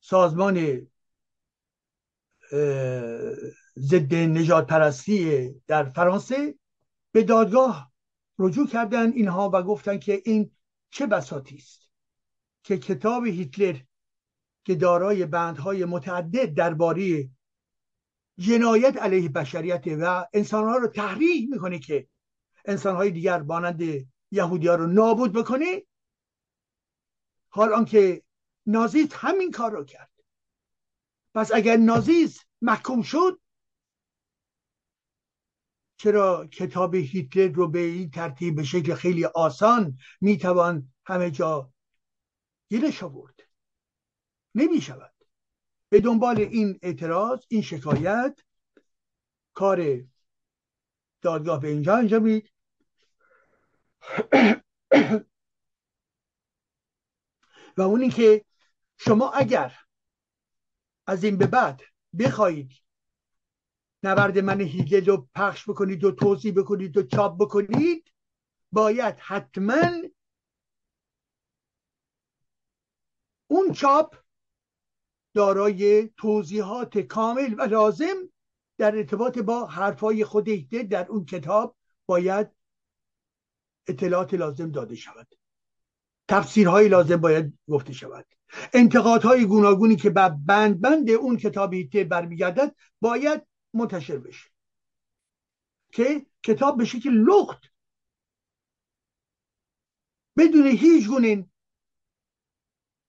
سازمان ضد نجات پرستی در فرانسه به دادگاه رجوع کردن اینها و گفتن که این چه بساتی است. که کتاب هیتلر که دارای بندهای متعدد درباره جنایت علیه بشریت و انسانها رو تحریک می‌کنه که انسانهای دیگر مانند یهودی رو نابود بکنه حال آنکه نازیست همین کار رو کرد. پس اگر نازیست محکوم شد چرا کتاب هیتلر رو به این ترتیب به شکل خیلی آسان می‌توان همه جا گیرش آورد. نمی شود. به دنبال این اعتراض این شکایت کار دادگاه به اینجا انجامید و اونی که شما اگر از این به بعد بخواهید نبرد من هیگل رو پخش بکنید و توضیح بکنید و چاپ بکنید باید حتما اون چاپ دارای توضیحات کامل و لازم در ارتباط با حرفای خود در اون کتاب باید اطلاعات لازم داده شود. تفسیرهایی لازم باید گفته شود. انتقادهای گوناگونی که بر بند بند اون کتاب هیته برمیگردد باید منتشر بشه. که کتاب به شکل لخت بدون هیچ گونه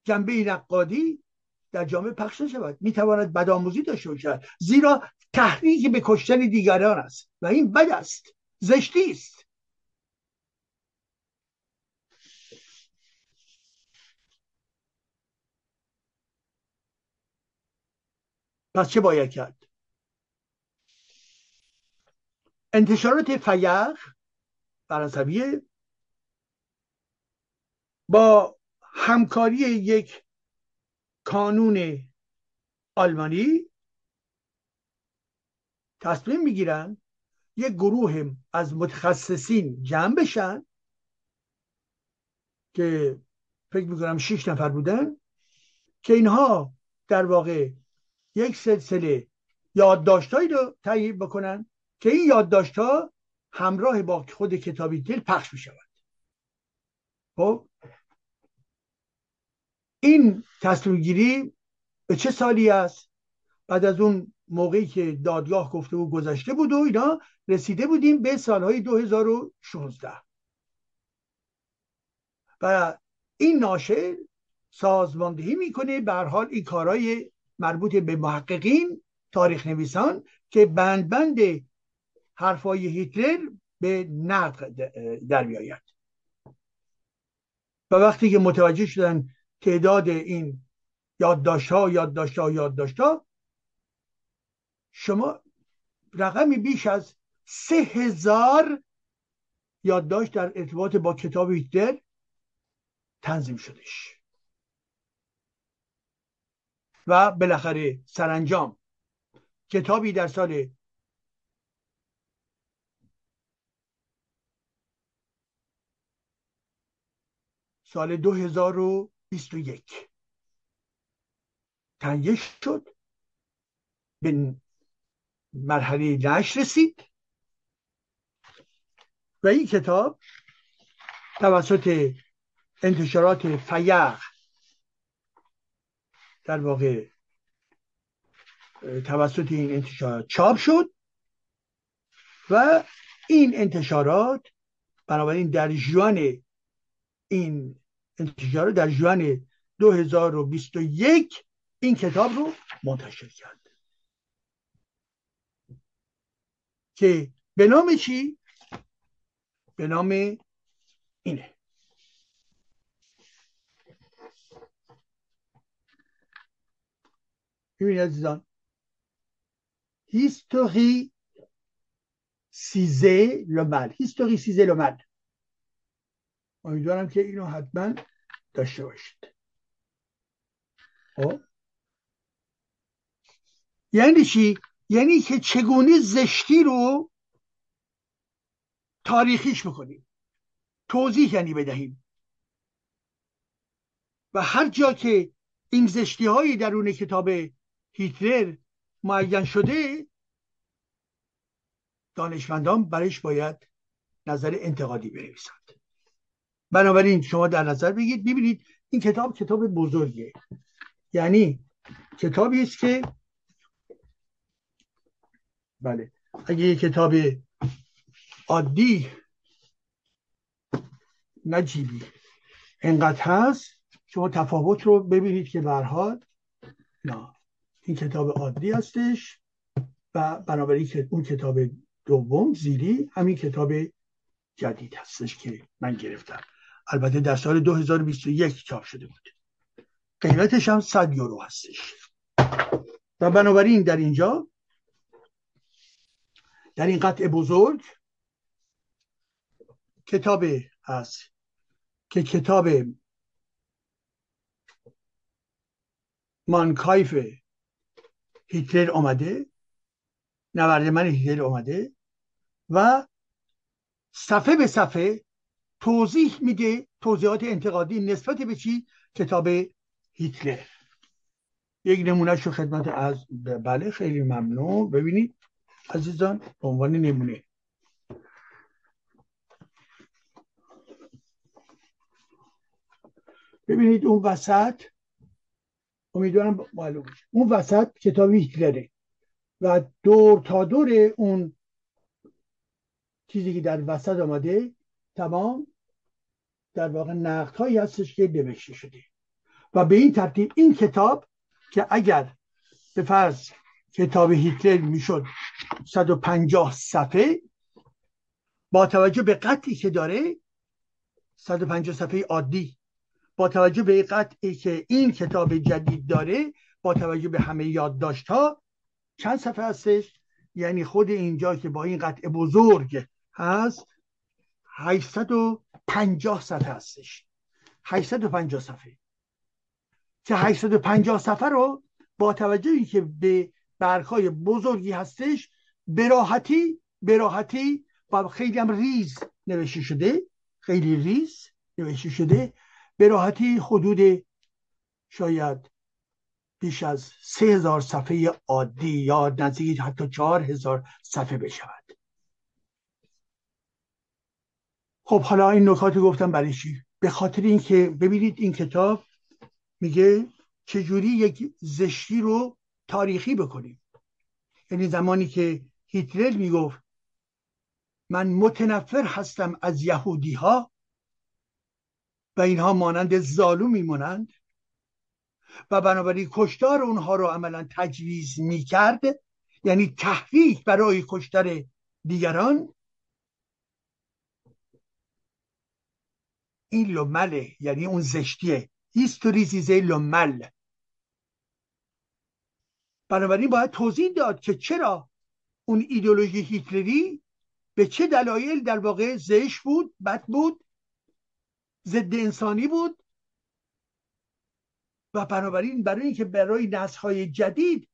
جنبه نقادی در جامعه پخش نشود. می‌تواند بدآموزی داشته باشد. زیرا تحریک به کشتن دیگران است و این بد است. زشتی است. پس چه باید کرد؟ انتشارات فیق فرانسویه با همکاری یک کانون آلمانی تصمیم می‌گیرن یک گروه از متخصصین جمع بشن که فکر می‌کنم شیش نفر بودن که اینها در واقع یک سلسله یادداشتهایی رو تهیه بکنن که این یادداشتها همراه با خود کتابی دل پخش می شود خب؟ این تصمیم گیری به چه سالی است؟ بعد از اون موقعی که دادگاه گفته و گذشته بود و اینا رسیده بودیم به سالهای 2016 و این ناشر سازماندهی می‌کنه. به حال این کارهای مربوط به محققین تاریخ نویسان که بند بند حرفای هیتلر به نقد در میآید. و وقتی که متوجه شدن تعداد این یادداشت ها یادداشت ها یادداشت ها شما رقمی بیش از سه هزار یادداشت در ارتباط با کتاب هیتلر تنظیم شدش. و بالاخره سرانجام کتابی در سال سال 2021 تهیه شد به مرحله نشر رسید. و این کتاب توسط انتشارات فیق در واقع توسط این انتشارات چاپ شد و این انتشارات بنابراین در جوان این انتشارات در جوان 2021 این کتاب رو منتشر کرد. که به نام چی؟ به نام اینه. ببینید عزیزان. هیستوری سیزه لومل هیستوری سیزه لومل امیدوارم که اینو حتما داشته باشید. خب؟ یعنی چی؟ یعنی که چگونه زشتی رو تاریخیش بکنیم؟ توضیح یعنی بدهیم. و هر جا که این زشتی هایی درون کتاب هیتلر معین شده دانشمندان برش باید نظر انتقادی بنویسند. بنابراین شما در نظر بگید ببینید این کتاب کتاب بزرگه یعنی کتابی است که بله اگه یه کتاب عادی نجیبی انقدر هست شما تفاوت رو ببینید که برحال نه. این کتاب عادی هستش و بنابراین اون کتاب دوم زیری همین کتاب جدید هستش که من گرفتم. البته در سال 2021 چاپ شده بود. قیمتش هم 100 یورو هستش. و بنابراین در اینجا در این قطع بزرگ کتاب هست که کتاب مانکایف هیتلر آمده نورد من هیتلر آمده و صفحه به صفحه توضیح میده توضیحات انتقادی نسبت به چی؟ کتاب هیتلر. یک نمونه شو خدمت از بله خیلی ممنون. ببینید عزیزان به عنوان نمونه. ببینید اون وسط امیدوارم معلوم اون وسط کتاب هیتلره و دور تا دور اون چیزی که در وسط آمده تمام در واقع نقد هایی هستش که نوشته شده. و به این ترتیب این کتاب که اگر به فرض کتاب هیتلر می‌شد 150 صفحه با توجه به قطعی که داره 150 صفحه عادی با توجه به قطعی که این کتاب جدید داره با توجه به همه یادداشت ها چند صفحه هستش؟ یعنی خود اینجا که با این قطع بزرگ هست 850 صفحه هستش. 850 صفحه. که 850 صفحه رو با توجهی که به برگهای بزرگی هستش براحتی براحتی و خیلی هم ریز نوشته شده خیلی ریز نوشته شده. براحتی حدود شاید بیش از سه هزار صفحه عادی یا نزدیک حتی چهار هزار صفحه بشود خب حالا این نکات گفتم برای چی؟ به خاطر اینکه ببینید این کتاب میگه چجوری یک زشتی رو تاریخی بکنیم. یعنی زمانی که هیتلر می‌گفت من متنفر هستم از یهودی ها و اینها مانند زالو میمونند و بنابراین کشتار اونها رو عملا تجویز می‌کرد یعنی تحریک برای کشتار دیگران این لومله یعنی اون زشتیه. هیستوریزیزه لومل. بنابراین باید توضیح داد که چرا اون ایدولوژی هیتلری به چه دلایل در واقع زشت بود بد بود ضد انسانی بود و بنابراین برای اینکه برای های جدید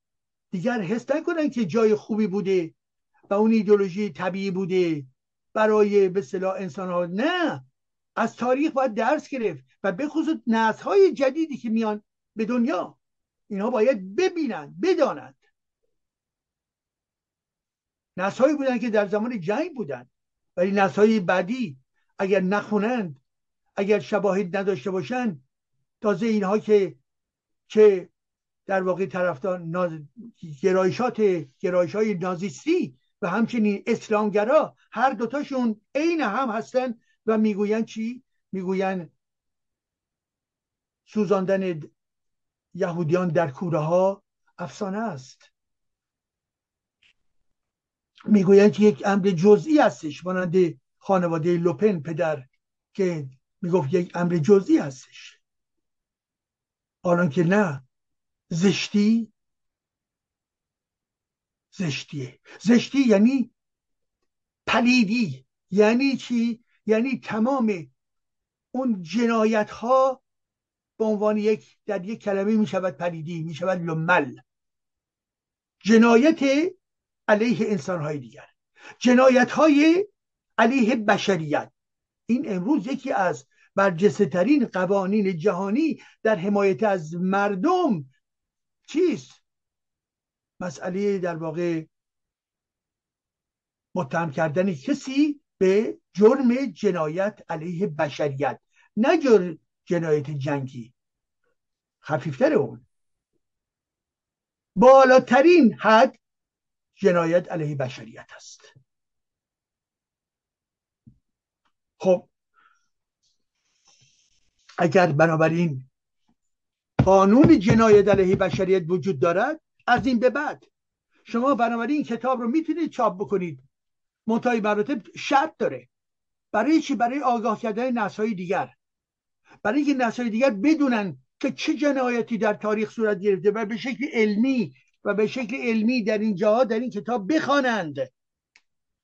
دیگر حس نکنن که جای خوبی بوده و اون ایدولوژی طبیعی بوده برای به انسان ها نه. از تاریخ باید درس گرفت و به خصوص نسل های جدیدی که میان به دنیا اینها باید ببینند بدانند. نسل هایی بودن که در زمان جنگ بودن ولی نسل های بعدی اگر نخونند اگر شواهد نداشته باشند تازه اینها که چه در واقع طرفدار ناز... گرایشات گرایش های نازیستی و همچنین اسلامگرا هر دوتاشون عین هم هستن و می‌گویند چی؟ می‌گویند سوزاندن یهودیان در کوره ها افسانه است. می‌گویند که یک امر جزئی هستش مانند خانواده لوپن پدر که می‌گفت یک امر جزئی هستش. آنان که نه زشتی؟ زشتیه. زشتی یعنی پلیدی. یعنی چی؟ یعنی تمام اون جنایت ها به عنوان یک در یک کلمه می شود پلیدی می شود لمل. جنایت علیه انسان های دیگر. جنایت های علیه بشریت. این امروز یکی از برجسته ترین قوانین جهانی در حمایت از مردم چیست؟ مسئله در واقع متهم کردن کسی به جرم جنایت علیه بشریت نه جر جنایت جنگی. خفیفتر اون. بالاترین حد جنایت علیه بشریت است. خب. اگر بنابراین قانون جنایت علیه بشریت وجود دارد از این به بعد شما بنابراین این کتاب رو می‌تونید چاپ بکنید. منتهای مراتب شرط داره. برای چی؟ برای آگاه کردن نسل‌های دیگر. برای اینکه نسل‌های دیگر بدونن که چه جنایتی در تاریخ صورت گرفته و به شکل علمی و به شکل علمی در این جاها در این کتاب بخوانند.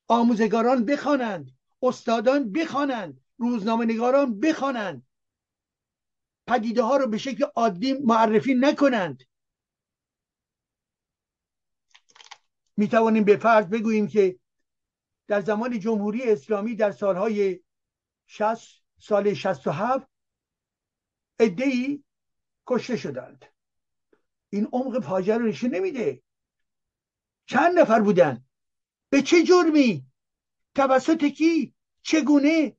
آموزگاران بخوانند. استادان بخوانند. روزنامه نگاران بخوانند. پدیده ها رو به شکل عادی معرفی نکنند. می توانیم به فرض بگوییم که در زمان جمهوری اسلامی در سالهای 60 سال 67 ادهی کشته شدند. این عمق فاجعه رو نشون نمیده. چند نفر بودن؟ به چه جرمی؟ توسط کی؟ چگونه؟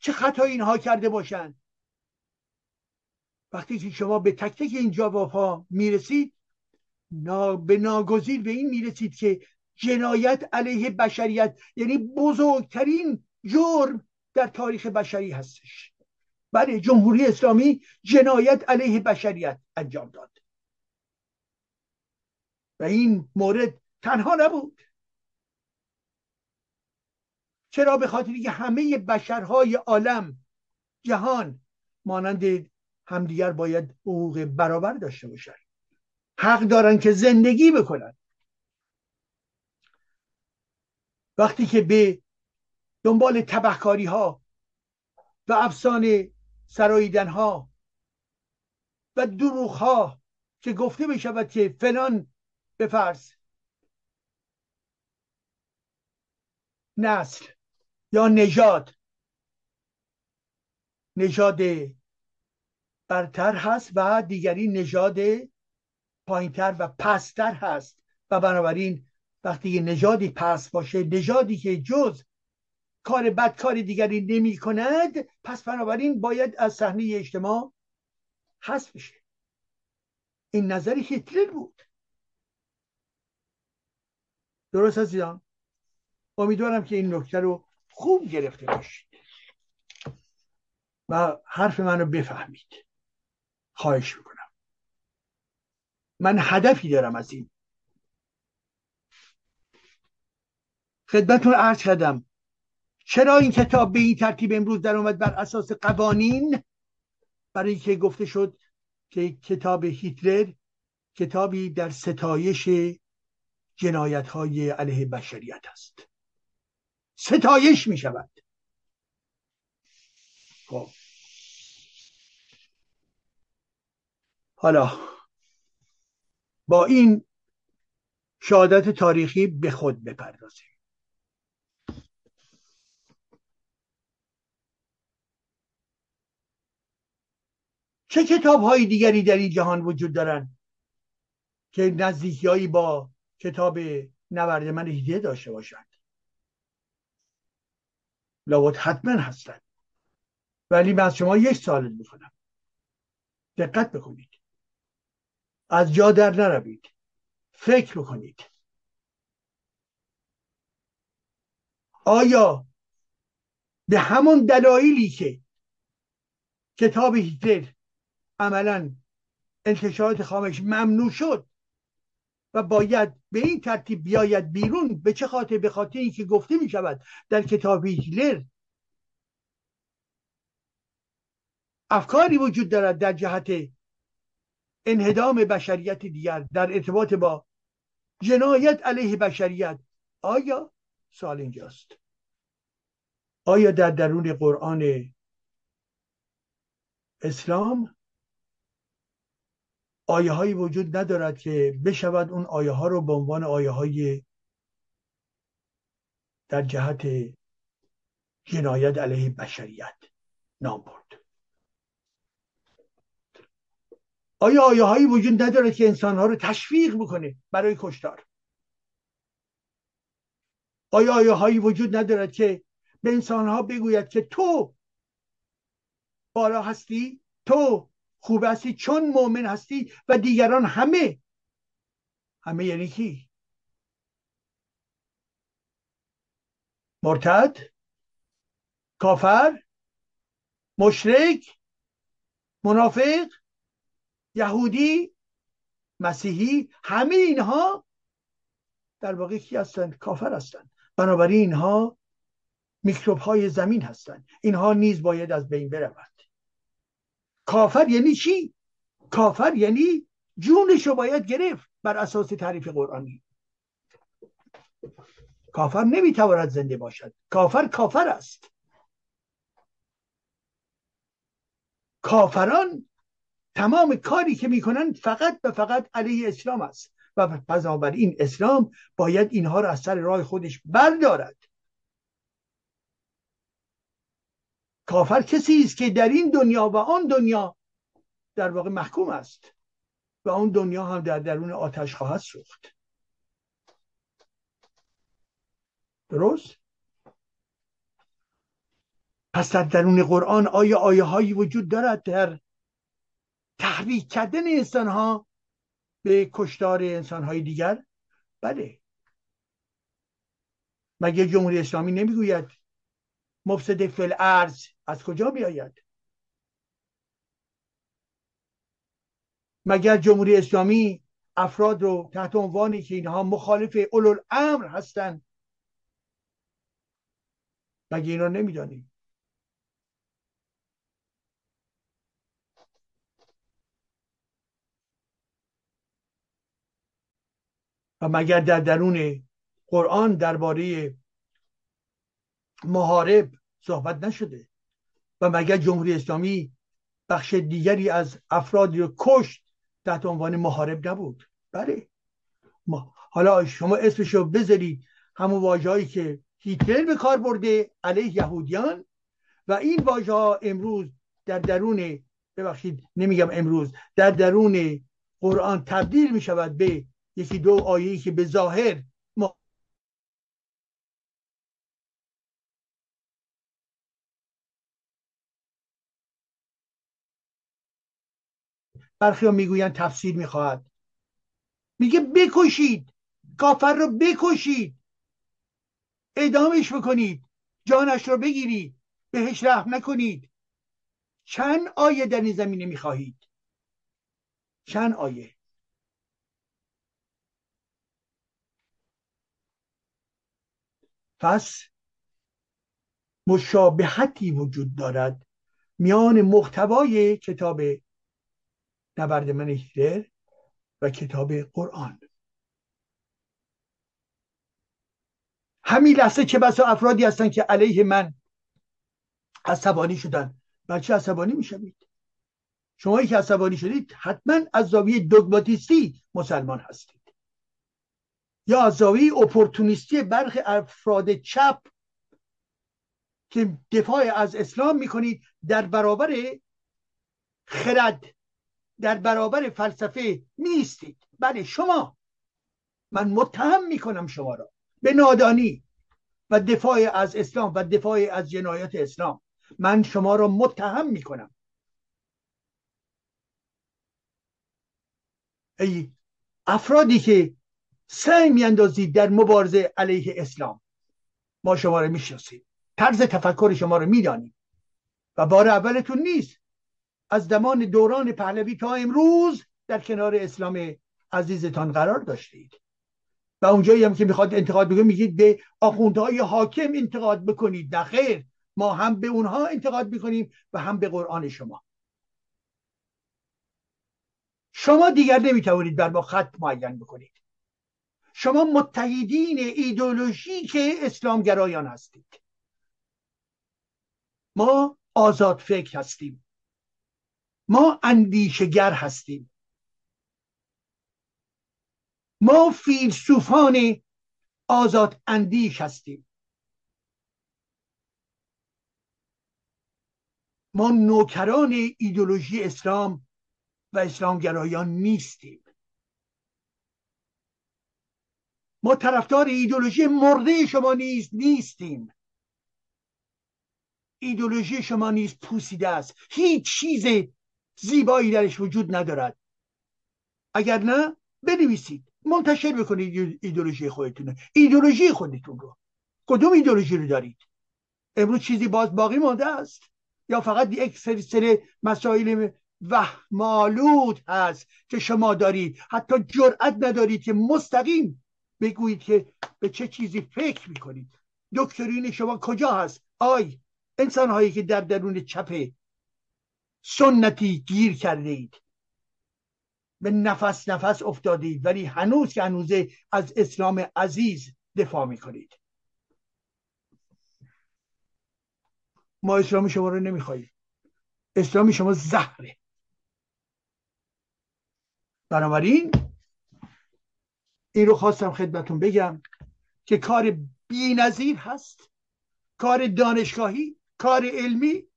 چه خطایی اینها کرده باشند وقتی که شما به تک تک این جوابها می‌رسید نا... به ناگزیر به این می‌رسید که جنایت علیه بشریت یعنی بزرگترین جرم در تاریخ بشری هستش. بله جمهوری اسلامی جنایت علیه بشریت انجام داد. و این مورد تنها نبود. چرا؟ به خاطری که همه بشرهای عالم جهان مانند همدیگر باید حقوق برابر داشته باشند. حق دارن که زندگی بکنن. وقتی که به دنبال تبهکاری ها و افسانه سراییدن ها و دروغ ها که گفته بشود که فلان بفرض نسل یا نژاد نژاد برتر هست و دیگری نژاد پایینتر و پستر هست و بنابراین وقتی یه نژادی پست باشه نژادی که جز کار بد کار دیگری نمی کند پس بنابراین باید از صحنه اجتماع حذف بشه. این نظر هیتلر بود. درست عزیزان؟ امیدوارم که این نکته رو خوب گرفته باشید و حرف منو بفهمید. خواهش می‌کنم. من هدفی دارم از این خدمتون عرض کردم. چرا این کتاب به این ترتیب امروز در اومد بر اساس قوانین؟ برای که گفته شد که کتاب هیتلر کتابی در ستایش جنایت های علیه بشریت است. ستایش می شود خب. حالا با این شهادت تاریخی به خود بپردازیم. چه کتاب های دیگری در این جهان وجود دارند که نزدیکی با کتاب نورد من هیده داشته باشند؟ لابد حتما هستند ولی من از شما یک سوال می‌کنم دقت بکنید. از جا در نروید. فکر بکنید. آیا به همون دلایلی که کتاب هیتلر عملا انتشارات خامش ممنوع شد و باید به این ترتیب بیاید بیرون. به چه خاطر؟ به خاطر اینکه گفته می شود در کتاب هیتلر افکاری وجود دارد در جهت انهدام بشریت دیگر در ارتباط با جنایت علیه بشریت. آیا؟ سال اینجاست. آیا در درون قرآن اسلام آیه هایی وجود ندارد که بشود اون آیه ها رو به عنوان آیه های در جهت جنایت علیه بشریت نام برد. آیا آیه هایی وجود ندارد که انسان ها رو تشویق بکنه برای کشتار؟ آیا آیه هایی وجود ندارد که به انسان ها بگوید که تو بالا هستی؟ تو خوب هستی چون مؤمن هستی و دیگران همه. همه یعنی کی؟ مرتد؟ کافر؟ مشرک؟ منافق؟ یهودی؟ مسیحی؟ همه اینها در واقع کی هستند؟ کافر هستند. بنابراین اینها میکروب های زمین هستند. اینها نیز باید از بین برود کافر یعنی چی؟ کافر یعنی جونش رو باید گرفت بر اساس تعریف قرآنی. کافر نمی‌تواند زنده باشد. کافر کافر است. کافران تمام کاری که می‌کنند فقط و فقط علیه اسلام است. و پس این اسلام باید اینها را از سر راه خودش بردارد. کافر کسی است که در این دنیا و آن دنیا در واقع محکوم است و اون دنیا هم در درون آتش خواهد سوخت. درست؟ پس در درون قرآن آیا آیه هایی وجود دارد در تحریک کردن انسان ها به کشتار انسان های دیگر؟ بله. مگه جمهوری اسلامی نمی‌گوید مفسد فل ارز از کجا میآید مگر جمهوری اسلامی افراد رو تحت عنوانی که اینها مخالف امر هستند مگه اینا نمی‌دانیم؟ و مگر در درون قرآن درباره محارب صحبت نشده و مگر جمهوری اسلامی بخش دیگری از افرادی رو کشت تحت عنوان محارب نبود؟ بله. ما حالا شما اسمش رو بذارید همون واجهایی که هیتلر به کار برده علیه یهودیان. و این واژه ها امروز در درون ببخشید نمیگم امروز در درون قرآن تبدیل می شود به یکی دو آیه که به ظاهر برخی می‌گویند تفسیر می‌خواهد. میگه بکشید. کافر رو بکشید. اعدامش بکنید. جانش رو بگیرید. بهش رحم نکنید. چند آیه در این زمینه می‌خواهید؟ چند آیه؟ پس مشابهتی وجود دارد میان محتوای کتاب نبرد من هیتلر و کتاب قرآن. همین لحظه چه بسا افرادی هستن که علیه من عصبانی شدن. بچه عصبانی می‌شوید. شما که عصبانی شدید حتما از زاویه دوگماتیستی مسلمان هستید. یا از زاویه اپورتونیستی برخی افراد چپ که دفاع از اسلام می‌کنید در برابر خرد در برابر فلسفه نیستید. بله شما. من متهم می‌کنم شما را. به نادانی و دفاع از اسلام و دفاع از جنایات اسلام. من شما را متهم می‌کنم ای افرادی که سعی میاندازید در مبارزه علیه اسلام. ما شما را می‌شناسیم طرز تفکر شما رو می‌دانیم و بار اولتون نیست. از زمان دوران پهلوی تا امروز در کنار اسلام عزیزتان قرار داشتید. و اونجایی هم که می‌خواد انتقاد بکنید میگید به آخوندهای حاکم انتقاد بکنید. نه خیر ما هم به اونها انتقاد می‌کنیم و هم به قرآن شما. شما دیگر نمی‌توانید بر ما خط معین بکنید. شما متحدین ایدولوژیک اسلامگرایان هستید. ما آزاد فکر هستیم. ما اندیشگر هستیم. ما فیلسوفان آزاد اندیش هستیم. ما نوکران ایدولوژی اسلام و اسلامگرایان نیستیم. ما طرفدار ایدولوژی مرده شما نیست نیستیم. ایدولوژی شما نیست پوسیده است. هیچ چیز زیبایی درش وجود ندارد. اگر نه بنویسید. منتشر بکنید ایدولوژی خودتون ایدولوژی خودتون رو. کدوم ایدولوژی رو دارید؟ امروز چیزی باز باقی مانده است؟ یا فقط یک سری مسائل وهمالود هست که شما دارید؟ حتی جرأت ندارید که مستقیم بگویید که به چه چیزی فکر می‌کنید. دکترین شما کجا هست؟ آی انسان هایی که در درون چپ سنتی گیر کرده اید به نفس نفس افتادید ولی هنوز که هنوزه از اسلام عزیز دفاع می‌کنید. ما اسلام شما رو نمی‌خواهیم. اسلام شما زهره. بنابراین این رو خواستم خدمتون بگم که کار بی نظیر هست کار دانشگاهی کار علمی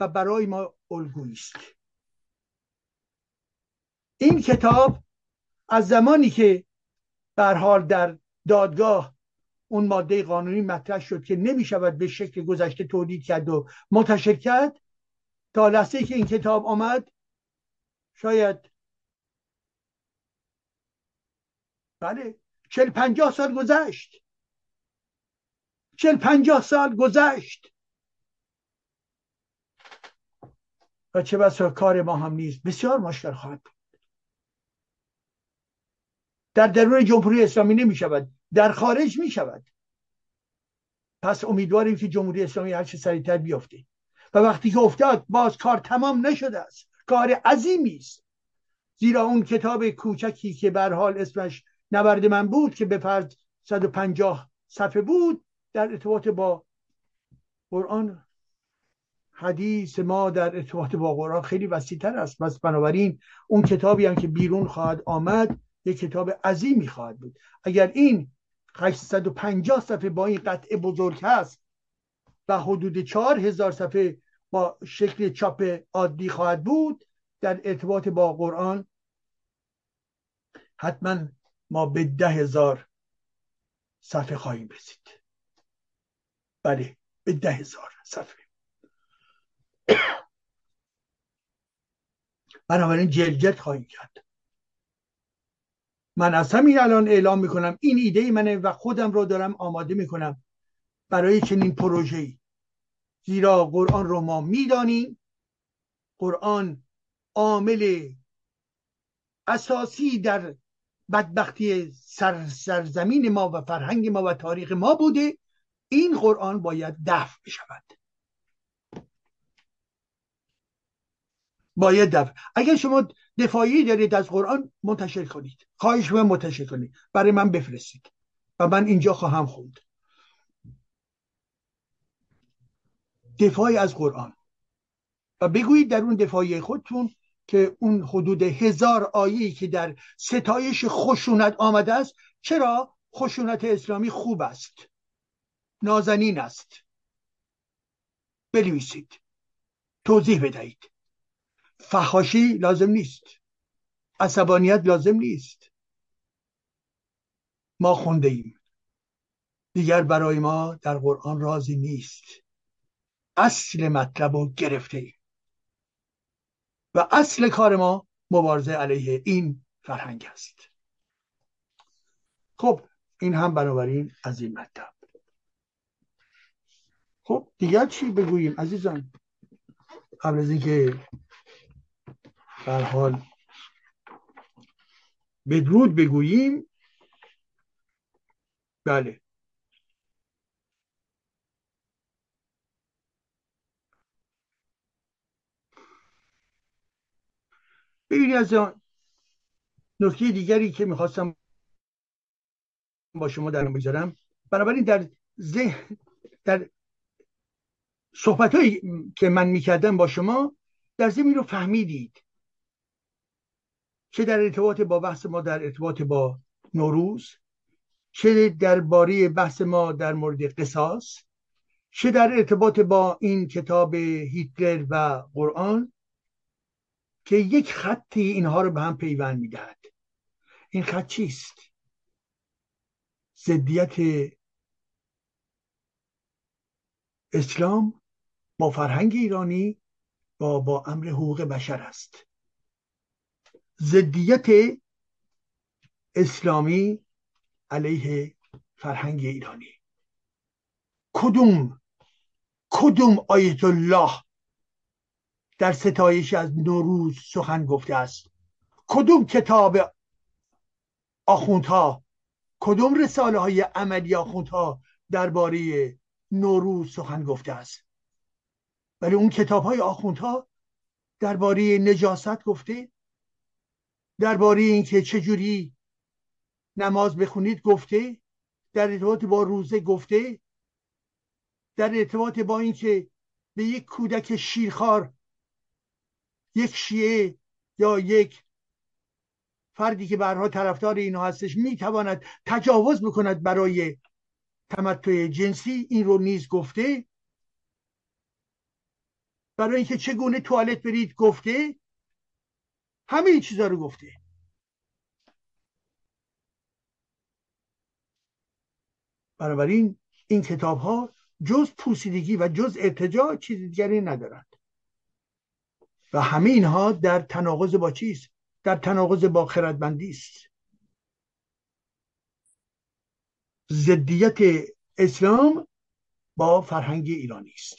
و برای ما الگویی است این کتاب از زمانی که بر حال در دادگاه اون ماده قانونی مطرح شد که نمی شود به شکل گذشته تولید کرد و منتشر کرد تا لحظه که این کتاب آمد شاید بله چل پنجاه سال گذشت. چل پنجاه سال گذشت. و چه بسا کار ما هم نیست. بسیار مشکل خواهد بود. در درون جمهوری اسلامی نمی شود. در خارج می شود. پس امیدواریم که جمهوری اسلامی هرچه سریعتر بیفته. و وقتی که افتاد باز کار تمام نشده است. کار عظیمی است. زیرا اون کتاب کوچکی که بر حال اسمش نبرد من بود که به فرض 150 صفحه بود در ارتباط با قرآن حدیث ما در ارتباط با قرآن خیلی وسیعتر است. پس بنابراین اون کتابی هم که بیرون خواهد آمد یک کتاب عظیمی خواهد بود. اگر این 850 صفحه با این قطعه بزرگ هست و حدود 4000 صفحه با شکل چاپ عادی خواهد بود در ارتباط با قرآن حتما ما به ده هزار صفحه خواهیم رسید. بله به ده هزار صفحه. بنابراین جلجت خواهیم کرد. من از همین الان اعلام می‌کنم این ایده منه و خودم رو دارم آماده می‌کنم برای چنین پروژه‌ای. زیرا قرآن رو ما می‌دانیم. قرآن عامل اساسی در بدبختی سر سرزمین ما و فرهنگ ما و تاریخ ما بوده. این قرآن باید دفع بشود باید دفع. اگر شما دفاعی دارید از قرآن منتشر کنید. خواهش من منتشر کنید. برای من بفرستید. و من اینجا خواهم خوند. دفاعی از قرآن. و بگویید در اون دفاعی خودتون که اون حدود هزار آیه که در ستایش خشونت آمده است چرا؟ خشونت اسلامی خوب است. نازنین است. بنویسید. توضیح بدهید. فحاشی لازم نیست. عصبانیت لازم نیست. ما خونده ایم. دیگر برای ما در قرآن رازی نیست. اصل مطلب رو گرفته ایم. و اصل کار ما مبارزه علیه این فرهنگ است. خب این هم بنابراین از این مطلب. خب دیگر چی بگوییم عزیزان؟ قبل از اینکه در حال بدرود بگوییم. بله. ببینید از نکته دیگری که می‌خواستم با شما در بگذارم. بنابراین در ذهن در صحبت هایی که من می‌کردم با شما در زمین رو فهمیدید. چه در ارتباط با بحث ما در ارتباط با نوروز چه درباره بحث ما در مورد قصاص چه در ارتباط با این کتاب هیتلر و قرآن که یک خطی اینها رو به هم پیوند می‌دهد. این خط چیست؟ ضدیت اسلام با فرهنگ ایرانی با با امر حقوق بشر است. ضدیت اسلامی علیه فرهنگ ایرانی. کدوم کدوم آیت الله در ستایش از نوروز سخن گفته است؟ کدوم کتاب آخوندها کدوم رساله های عملی آخوندها درباره نوروز سخن گفته است؟ ولی اون کتاب های آخوندها درباره نجاست گفته درباره اینکه چجوری نماز بخونید گفته در ارتباط با روزه گفته در ارتباط با اینکه به یک کودک شیرخوار یک شیعه یا یک فردی که برها طرفدار اینو هستش می‌تواند تجاوز بکند برای تمتع جنسی این رو نیز گفته. برای اینکه چگونه توالت برید گفته همه این چیزا رو گفته بنابراین این کتاب ها جز پوسیدگی و جز ارتجاع چیز دیگری ندارند. و همه اینها در تناقض با چیست؟ در تناقض با خردمندی است. ضدیت اسلام با فرهنگ ایرانی است.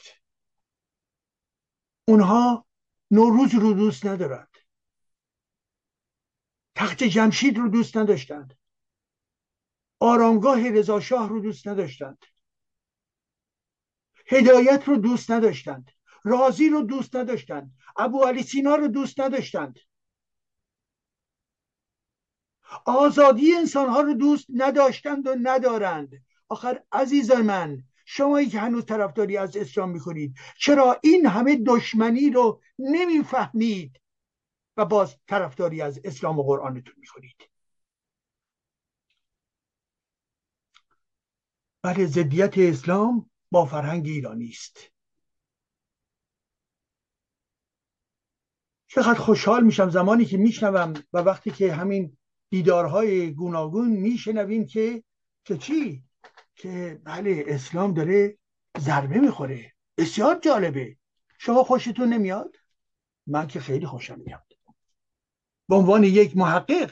اونها نوروز رو دوست ندارند. تخت جمشید رو دوست نداشتند. آرامگاه رضاشاه رو دوست نداشتند. هدایت رو دوست نداشتند. رازی رو دوست نداشتند. ابو علی سینا رو دوست نداشتند. آزادی انسان ها رو دوست نداشتند و ندارند. آخر عزیز من شمایی که هنوز طرفداری از اسلام می‌کنید چرا این همه دشمنی رو نمی‌فهمید؟ و باز طرفداری از اسلام و قرآنتون می‌کنید بله ضدیت اسلام با فرهنگ ایرانی است. چقدر خوشحال میشم زمانی که میشنوم و وقتی که همین دیدارهای گوناگون میشنویم که که چی؟ که بله اسلام داره ضربه می‌خوره. بسیار جالبه. شما خوشتون نمیاد؟ من که خیلی خوشم میاد. به عنوان یک محقق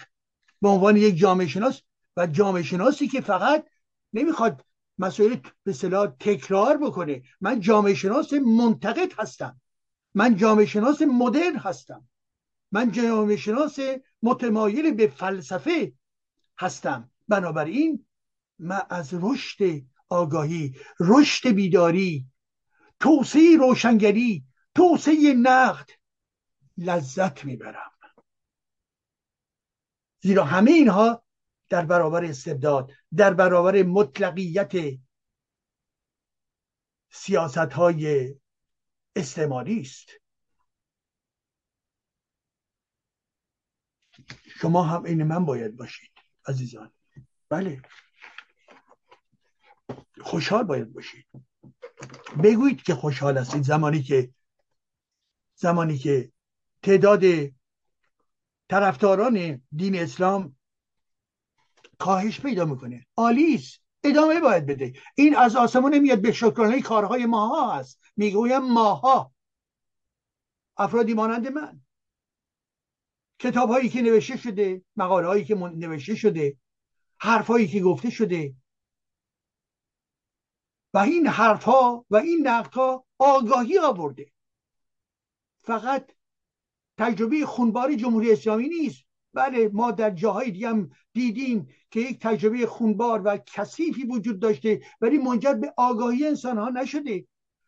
به عنوان یک جامعه شناس و جامعه شناسی که فقط نمی‌خواد مسائل به صلاح تکرار بکنه. من جامعه شناس منتقد هستم. من جامعه شناس مدرن هستم. من جامعه شناس متمایل به فلسفه هستم. بنابراین من از رشد آگاهی رشد بیداری توسعه روشنگری توسعه نقد لذت می‌برم. زیرا همه اینها در برابر استبداد در برابر مطلقیت سیاست های استعماری است. شما هم این من باید باشید عزیزان. بله. خوشحال باید باشید. بگویید که خوشحال هستید. زمانی که زمانی که تعداد طرفداران دین اسلام کاهش پیدا می‌کنه. آلیس ادامه باید بده. این از آسمان میاد به شکرانه کارهای ماها هست. می‌گویم ماها. افرادی مانند من. کتاب هایی که نوشته شده مقاله هایی که نوشته شده حرف هایی که گفته شده. و این حرف ها و این نقد ها آگاهی آورده. فقط تجربه خونباری جمهوری اسلامی نیست. بله ما در جاهای دیگه هم دیدیم که یک تجربه خونبار و کثیفی وجود داشته ولی منجر به آگاهی انسان ها نشده.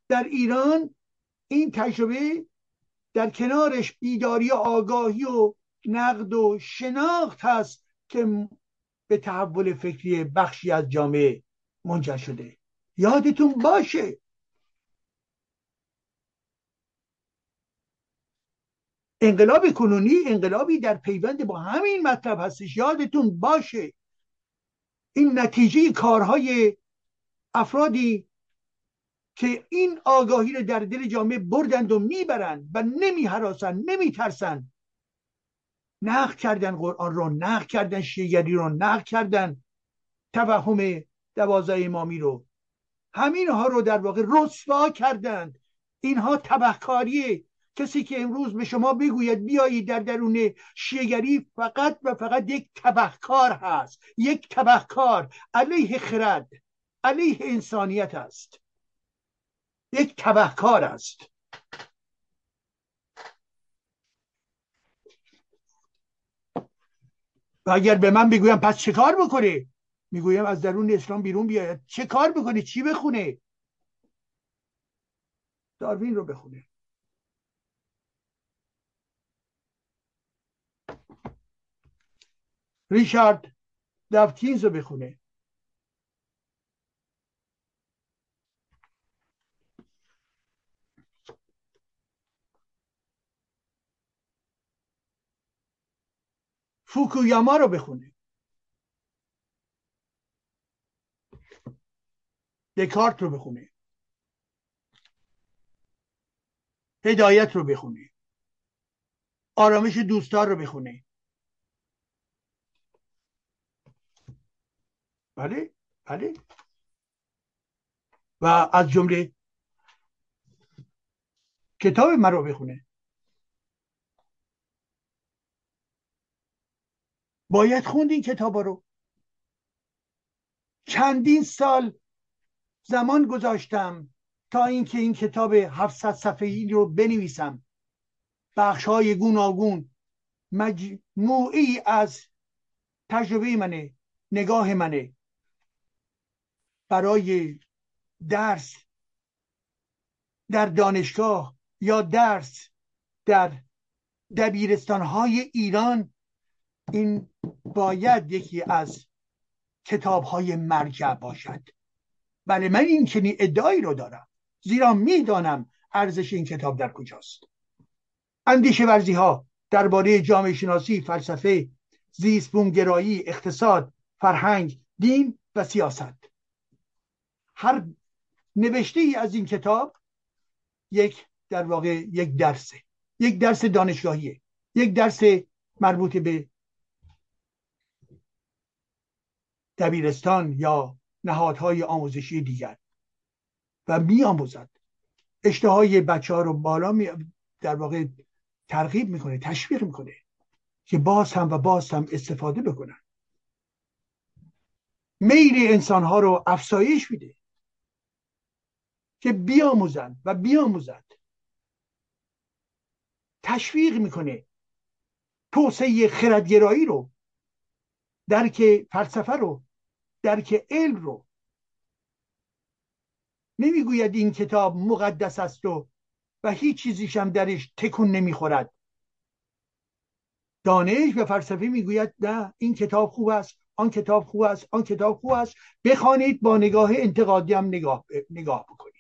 در ایران این تجربه در کنارش بیداری و آگاهی و نقد و شناخت هست که به تحول فکری بخشی از جامعه منجر شده. یادتون باشه انقلاب کنونی انقلابی در پیوند با همین مطلب هستش. یادتون باشه. این نتیجه کارهای افرادی که این آگاهی رو در دل جامعه بردند و می‌برند و نمی نمیترسند. نقد کردن قرآن رو نقد کردن شیگری رو نقد کردن توهم دوازه امامی رو. همین ها رو در واقع رسوا کردند. اینها تبهکاریه. کسی که امروز به شما بگوید بیایید در درون شیگری فقط و فقط یک تبهکار هست. یک تبهکار. علیه خرد. علیه انسانیت است. یک تبهکار است. و اگر به من بگویم پس چه کار بکنه؟ می‌گویم از درون اسلام بیرون بیاید. چه کار بکنه؟ چی بخونه؟ داروین رو بخونه. ریشارد داوکینز رو بخونه. فوکویاما رو بخونه. دکارت رو بخونه. هدایت رو بخونه. آرامش دوستار رو بخونه. بله بله. و از جمله کتاب مرا بخونه. باید خوند این کتاب رو. چندین سال زمان گذاشتم تا اینکه این کتاب 700 صفحه ای رو بنویسم. بخش های گوناگون. مجموعی از تجربه منه نگاه منه. برای درس در دانشگاه یا درس در دبیرستان های ایران این باید یکی از کتاب های مرجع باشد. بله من این چنین ادعایی رو دارم. زیرا می‌دانم ارزش این کتاب در کجاست. اندیشه ورزی ها درباره جامعه شناسی فلسفه زیست بومگرایی اقتصاد فرهنگ دین و سیاست. هر نوشته ای از این کتاب یک در واقع یک درسه یک درس دانشگاهیه یک درس مربوط به دبیرستان یا نهادهای آموزشی دیگر و می آموزد اشتهای بچه ها رو بالا می در واقع ترغیب می‌کنه تشویق می‌کنه که باز هم و باز هم استفاده بکنن. میل انسان ها رو افزایش میده. که بیاموزن و بیاموزد. تشویق می‌کنه توسعه خردگرایی رو درک فلسفه رو درک علم رو. نمی‌گوید این کتاب مقدس است و و هیچ چیزیش هم درش تکون نمی‌خورد. دانش و فلسفه می‌گوید نه این کتاب خوب است آن کتاب خوب است آن کتاب خوب است بخوانید با نگاه انتقادی هم نگاه, نگاه بکنید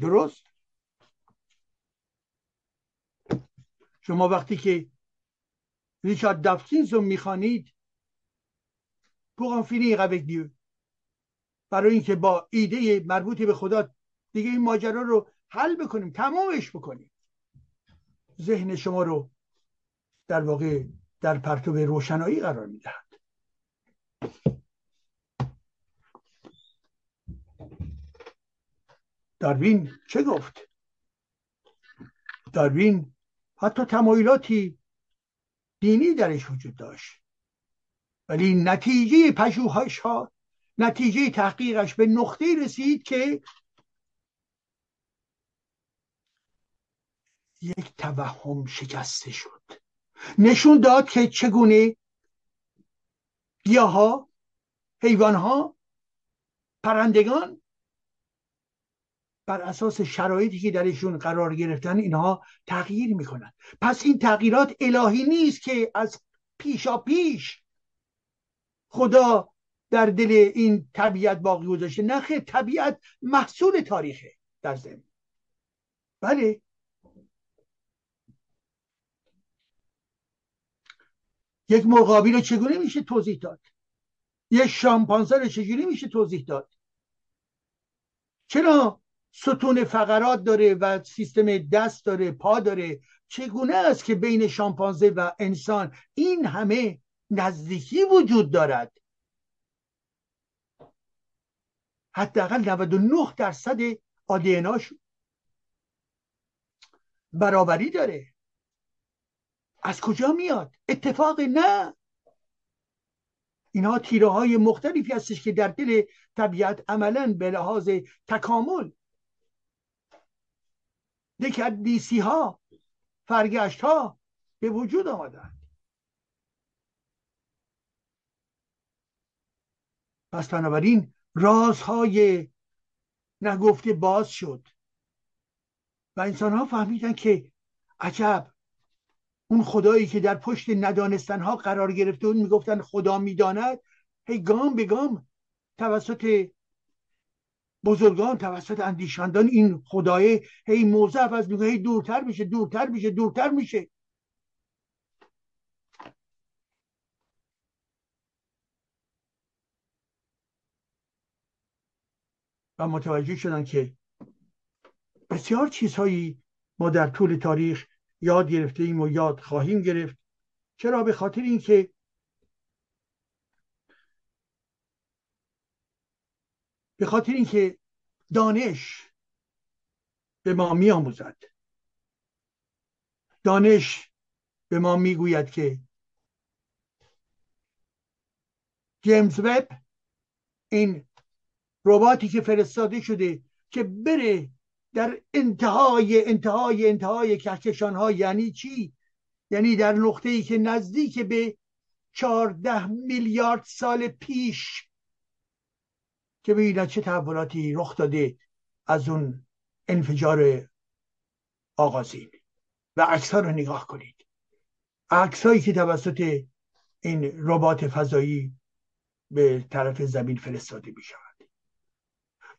درست؟ شما وقتی که ریچارد دافکینز رو می‌خوانید en finir avec برای اینکه با ایده مربوط به خدا دیگه این ماجرا رو حل بکنیم تمامش بکنیم. ذهن شما رو در واقع در پرتو روشنایی قرار می‌دهد. داروین چه گفت؟ داروین حتی تمایلاتی دینی درش وجود داشت. ولی نتیجه پژوهش ها نتیجه تحقیقش به نقطه رسید که یک توهم شکسته شد. نشون داد که چگونه گیاها حیوانها پرندگان بر اساس شرایطی که درشون قرار گرفتن اینها تغییر می‌کنن. پس این تغییرات الهی نیست که از پیشا پیش خدا در دل این طبیعت باقی گذاشته. نه طبیعت محصول تاریخه در زمین بله. یک مرغابی رو چگونه میشه توضیح داد؟ یک شامپانزه رو چجوری میشه توضیح داد؟ چرا ستون فقرات داره و سیستم دست داره پا داره. چگونه است که بین شامپانزه و انسان این همه نزدیکی وجود دارد؟ حداقل 99 درصد آدیناش برابری داره. از کجا میاد؟ اتفاق نه. اینها تیره های مختلفی هستش که در دل طبیعت عملا به لحاظ تکامل دیسی ها فرگشت ها به وجود آمدن پس بنابراین رازهای نگفته باز شد و انسان ها فهمیدن که عجب اون خدایی که در پشت ندانستن ها قرار گرفته اون می‌گفتن خدا می‌داند هی گام به گام توسط بزرگان توسط اندیشاندان این خدای هی موضع از میگه هی دورتر میشه دورتر میشه دورتر میشه. و متوجه شدن که بسیار چیزهایی ما در طول تاریخ یاد گرفته ایم و یاد خواهیم گرفت. چرا؟ به خاطر اینکه به خاطر اینکه دانش به ما میآموزد. دانش به ما می‌گوید که جیمز وب این رباتی که فرستاده شده که بره در انتهای انتهای انتهای کهکشان ها یعنی چی؟ یعنی در نقطه ای که نزدیک به چهارده میلیارد سال پیش که ببینید چه تحولاتی رخ داده از اون انفجار آغازین. و عکس رو نگاه کنید. عکس هایی که توسط این ربات فضایی به طرف زمین فرستاده می شود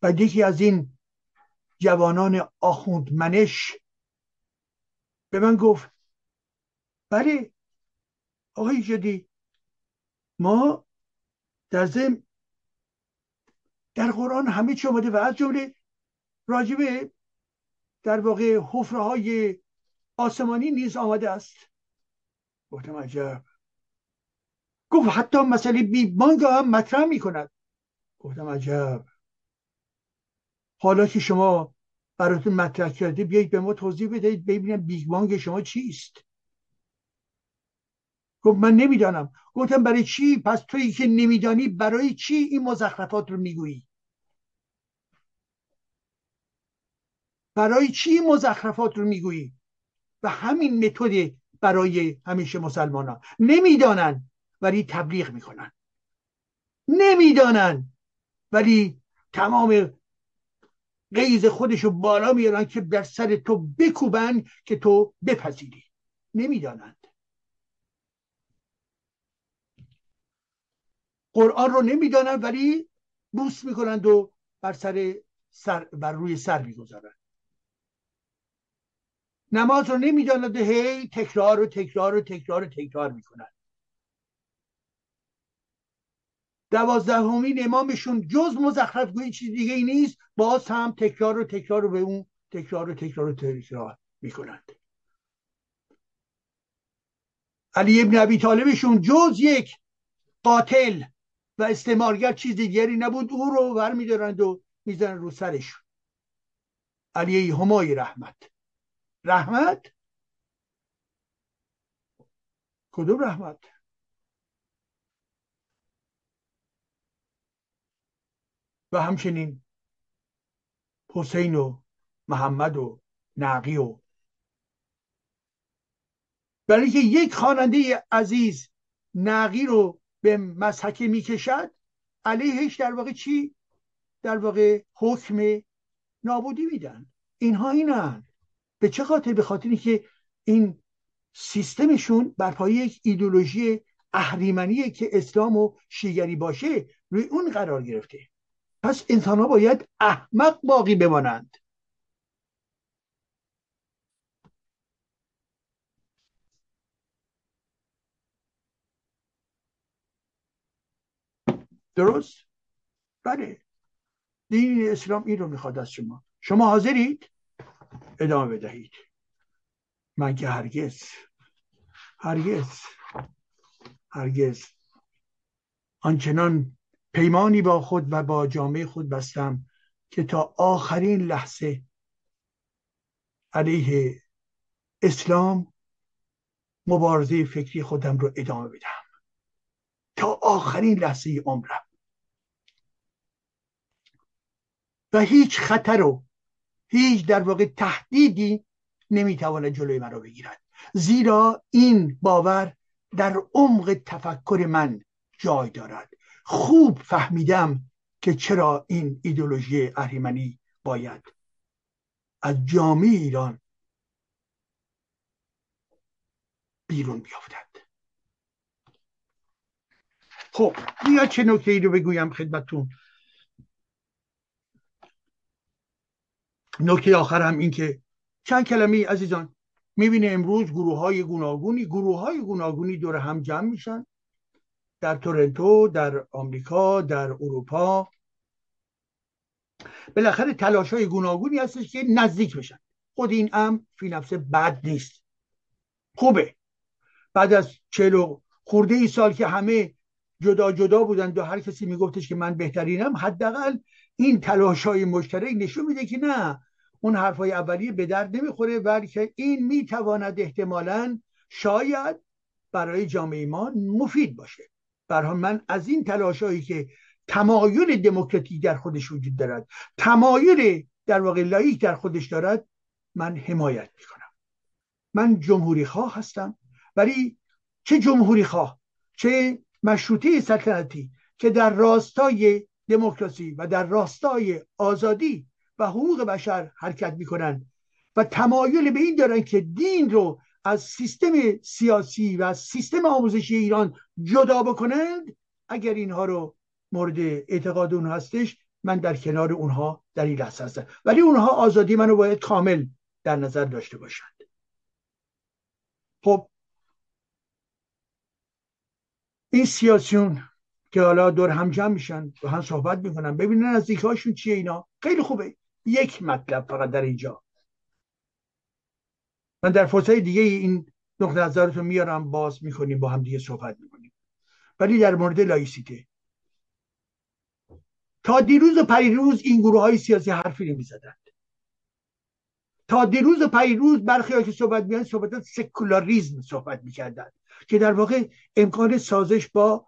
و یکی از این جوانان آخوند منش به من گفت بله آقای جدی ما در زم در قرآن همه چی آمده و از جمله راجبه در واقع حفره های آسمانی نیز آمده است. گفتم عجب. گفت حتی مسئله Big هم مطرح می کند گفتم عجب. حالا که شما براتون مطرح کرده بیایید به ما توضیح بدهید ببینم Big Bang شما چیست. گفت من نمی‌دانم. گفتم برای چی؟ پس تویی که نمیدانی برای چی این مزخرفات رو می‌گویی؟ برای چی مزخرفات رو می‌گویی؟ و همین متد برای همیشه مسلمانان. نمی‌دانن ولی تبلیغ می‌کنن. نمی‌دانن ولی تمام قیز خودشو بالا میارن که در سر تو بکوبن که تو بپذیری. نمی‌دانند. قرآن رو نمی‌دانند ولی بوس می‌کنند و بر سر سر بر روی سر می‌گذارند نماز رو نمی‌دانند هی تکرار و تکرار و تکرار و تکرار می‌کنند دوازدهمین امامشون جز مزخرف گویی چیز دیگه ای نیست باز هم تکرار و تکرار رو به اون تکرار و تکرار و تکرار می‌کنند. علی ابن ابی طالبشون جز یک قاتل و استعمارگر چیز دیگری نبود او رو ور میدارند و می‌زنن رو سرشون. علی همای رحمت. رحمت؟ کدوم رحمت؟ و همچنین حسین و محمد و نقی و برای اینکه یک خواننده عزیز نقی رو به مسحکه می‌کشد علیهش در واقع چی؟ در واقع حکم نابودی میدن. اینها اینن. به چه خاطر؟ به خاطر که این سیستمشون بر پایه یک ایدولوژی اهریمنیه که اسلام و شیگری باشه روی اون قرار گرفته. پس انسان ها باید احمق باقی بمانند. درست؟ بله. دین اسلام این رو می‌خواد از شما. شما حاضرید؟ ادامه بدهید. من که هرگز هرگز هرگز آنچنان پیمانی با خود و با جامعه خود بستم که تا آخرین لحظه علیه اسلام مبارزه فکری خودم رو ادامه بدم تا آخرین لحظه عمرم. و هیچ خطر و هیچ در واقع تهدیدی نمی‌تواند جلوی من رو بگیرد. زیرا این باور در عمق تفکر من جای دارد. خوب فهمیدم که چرا این ایدولوژی اهریمنی باید از جامعه ایران بیرون بیافتد خب بیا چه نکته ای رو بگویم خدمتون نکته آخر هم این که چند کلمه عزیزان می‌بینه امروز گروه های گوناگونی گروه های گوناگونی دور هم جمع میشن. در تورنتو در آمریکا در اروپا. بالاخره تلاش های گوناگونی هستش که نزدیک بشن. خود این هم فی نفسه بد نیست. خوبه. بعد از چلو خورده ای سال که همه جدا جدا بودند و هر کسی میگفتش که من بهترینم حداقل این تلاش های مشترک نشون میده که نه اون حرفای اولیه به درد نمی‌خوره بلکه این می‌تواند احتمالا شاید برای جامعه ما مفید باشه. برای من از این تلاشایی که تمایل دموکراتیک در خودش وجود دارد تمایل در واقع لایک در خودش دارد من حمایت می‌کنم. من جمهوری خواه هستم ولی چه جمهوری خواه چه مشروطه سلطنتی که در راستای دموکراسی و در راستای آزادی و حقوق بشر حرکت می‌کنن و تمایل به این دارن که دین رو از سیستم سیاسی و از سیستم آموزشی ایران جدا بکنند. اگر اینها رو مورد اعتقاد اون هستش من در کنار اونها در این لحظه هستم. ولی اونها آزادی منو باید کامل در نظر داشته باشند. خب این سیاسیون که حالا دور هم جمع میشن و هم صحبت می‌کنن ببینن نزدیک هاشون چیه اینا. خیلی خوبه. یک مطلب فقط در اینجا. من در فرصت دیگه این نقطه نظرتون میارم باز می‌کنیم با هم دیگه صحبت می‌کنیم. ولی در مورد لایسیته. تا دیروز و پریروز این گروه های سیاسی حرفی نمی‌زدند. تا دیروز و پریروز برخی که صحبت میان صحبت سکولاریزم صحبت می‌کردند. که در واقع امکان سازش با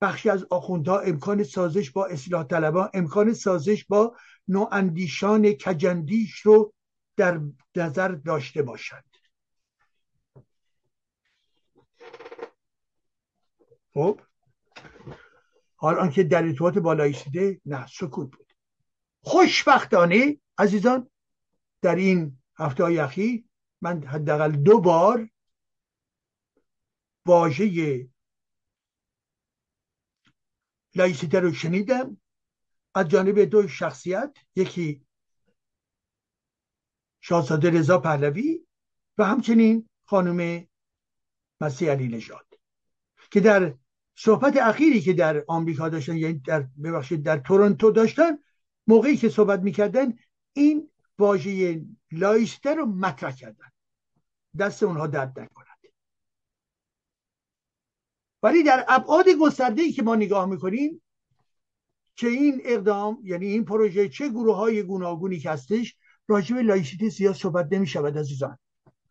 بخشی از آخوندها امکان سازش با اصلاح طلبان امکان سازش با نواندیشان کجندیش رو در نظر داشته باشند خب. حال آنکه در ارتباط بالایی شده نه سکوت بود. خوشبختانه عزیزان در این هفته های اخیر من حداقل دو بار واژه لایسیته رو شنیدم. از جانب دو شخصیت یکی شاهزاده رضا پهلوی و همچنین خانم مسیح علی نژاد که در صحبت اخیری که در آمریکا داشتن یعنی در ببخشید در تورنتو داشتن موقعی که صحبت می‌کردن این واژه لایسته رو مطرح کردن. دست اونها درد نکند ولی در ابعاد گسترده ای که ما نگاه می‌کنیم که این اقدام یعنی این پروژه چه گروه های گوناگونی که هستش راجع به لایسیته زیاد صحبت نمی شود عزیزان.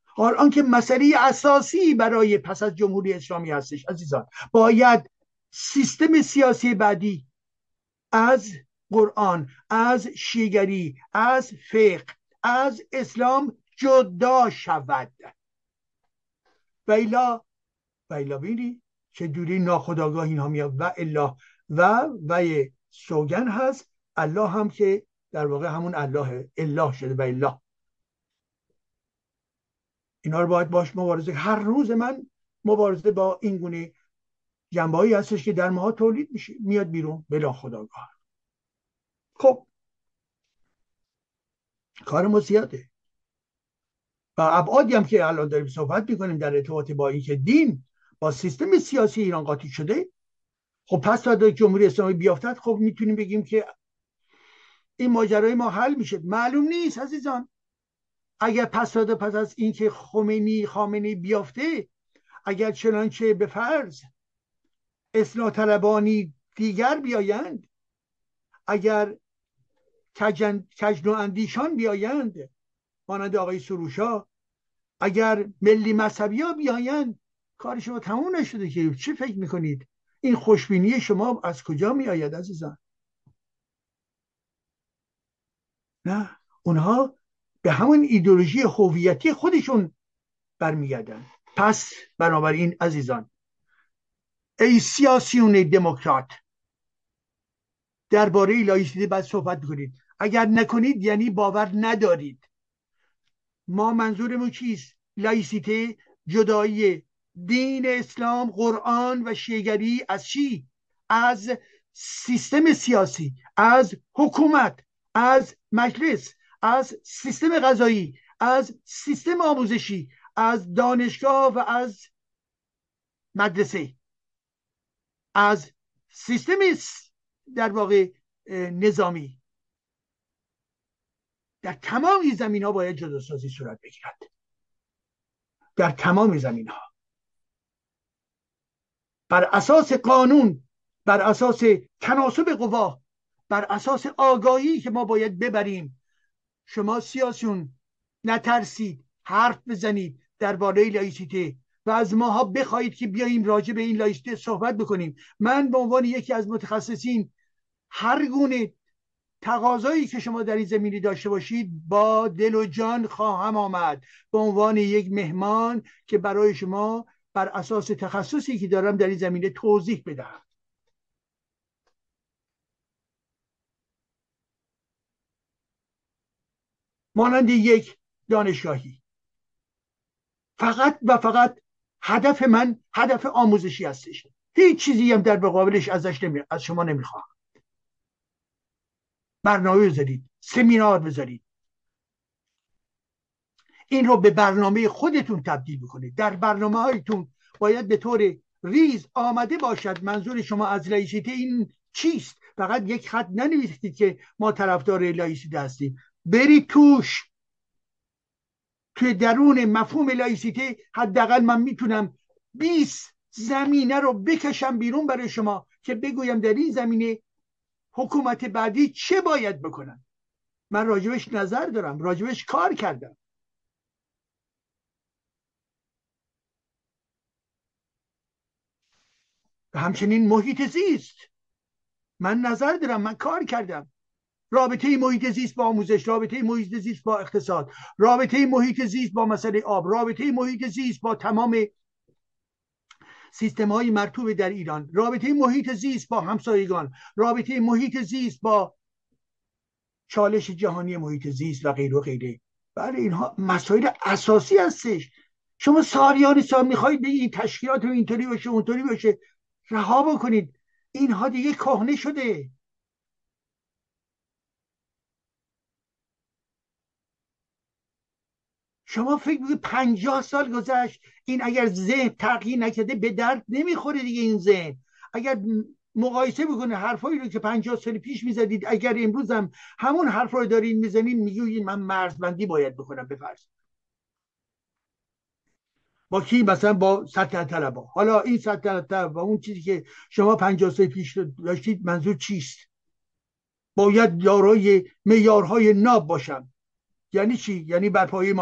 حال آنکه مسئله اساسی برای پس از جمهوری اسلامی هستش عزیزان. باید سیستم سیاسی بعدی از قرآن از شیگری از فقه از اسلام جدا شود. و ایلا و ایلا بینی چه دوری ناخداگاه اینها میاد. و الا و و سوگن هست الله هم که در واقع همون الله الله شده و الله. اینا رو باید باش مبارزه هر روز من مبارزه با این گونه جنبه هایی هستش که در ماها تولید میشه میاد بیرون. بلا خداگاه. خب. کار ما زیاده. و ابعادی هم که الان داریم صحبت می‌کنیم در ارتباط با اینکه دین با سیستم سیاسی ایران قاطی شده خب پس تا جمهوری اسلامی بیافتد خب می‌تونیم بگیم که این ماجرای ما حل میشه معلوم نیست عزیزان. اگر پس داده پس از اینکه خمینی خامنی بیافته اگر چنانچه به فرض اصلاح طلبانی دیگر بیایند اگر کجن اندیشان بیایند مانند آقای سروشا اگر ملی مذهبی ها بیایند کار شما تموم نشده که چی فکر می‌کنید؟ این خوشبینی شما از کجا می آید عزیزان؟ نه اونها به همون ایدولوژی هویتی خودشون برمیگردن. پس بنابراین عزیزان ای سیاسیون دموکرات درباره لایسیته باید صحبت کنید. اگر نکنید یعنی باور ندارید. ما منظورمون چیست؟ لایسیته جدایی دین اسلام قرآن و شیگری از چی؟ از سیستم سیاسی از حکومت از مجلس از سیستم غذایی از سیستم آموزشی از دانشگاه و از مدرسه. از سیستم در واقع نظامی. در تمام این زمین ها باید جداسازی صورت بگیرد. در تمام زمین ها بر اساس قانون بر اساس تناسب قوا بر اساس آگاهی که ما باید ببریم. شما سیاسیون نترسید حرف بزنید درباره لایسیته و از ماها بخواهید که بیاییم راجع به این لایسته صحبت بکنیم. من به عنوان یکی از متخصصین هر گونه تقاضایی که شما در این زمینی داشته باشید با دل و جان خواهم آمد. به عنوان یک مهمان که برای شما بر اساس تخصصی که دارم در این زمینه توضیح بدهم مانند یک دانشگاهی. فقط و فقط هدف من هدف آموزشی هستش. هیچ چیزی هم در مقابلش ازش نمی... از شما نمی‌خواهم برنامه بذارید سمینار بذارید. این رو به برنامه خودتون تبدیل بکنید. در برنامه هایتون باید به طور ریز آمده باشد منظور شما از لایسیته این چیست. فقط یک خط ننویسید که ما طرفدار لایسیته هستیم. برید توش. توی درون مفهوم لایسیته حداقل من می‌تونم 20 زمینه رو بکشم بیرون برای شما که بگویم در این زمینه حکومت بعدی چه باید بکنن. من راجبش نظر دارم راجبش کار کردم. همچنین محیط زیست. من نظر دارم من کار کردم. رابطه محیط زیست با آموزش رابطه محیط زیست با اقتصاد رابطه محیط زیست با مسئله آب رابطه محیط زیست با تمام سیستم های مرتوب در ایران رابطه محیط زیست با همسایگان رابطه محیط زیست با چالش جهانی محیط زیست و غیره و غیره. برای اینها مسائل اساسی هستش. شما سالیان سال می‌خواید به این تشکیلات اینطوری باشه اونطوری باشه. رها بکنید. اینها دیگه کهنه شده. شما فکر می‌کنید پنجاه سال گذشت. این اگر ذهن تغییر نکرده به درد نمی‌خوره دیگه این ذهن. اگر مقایسه بکنه حرفایی رو که پنجاه سال پیش می‌زدید اگر امروز هم همون حرف رو دارین می‌زنین می‌گویین من مرزبندی باید بکنم بفرض با کی مثلا با سلطنت طلبا؟ حالا این سلطنت طلبا اون چیزی که شما پنجاه سال پیش داشتید منظور چیست؟ باید دارای میارهای ناب باشم. یعنی چی؟ یعنی بر پایه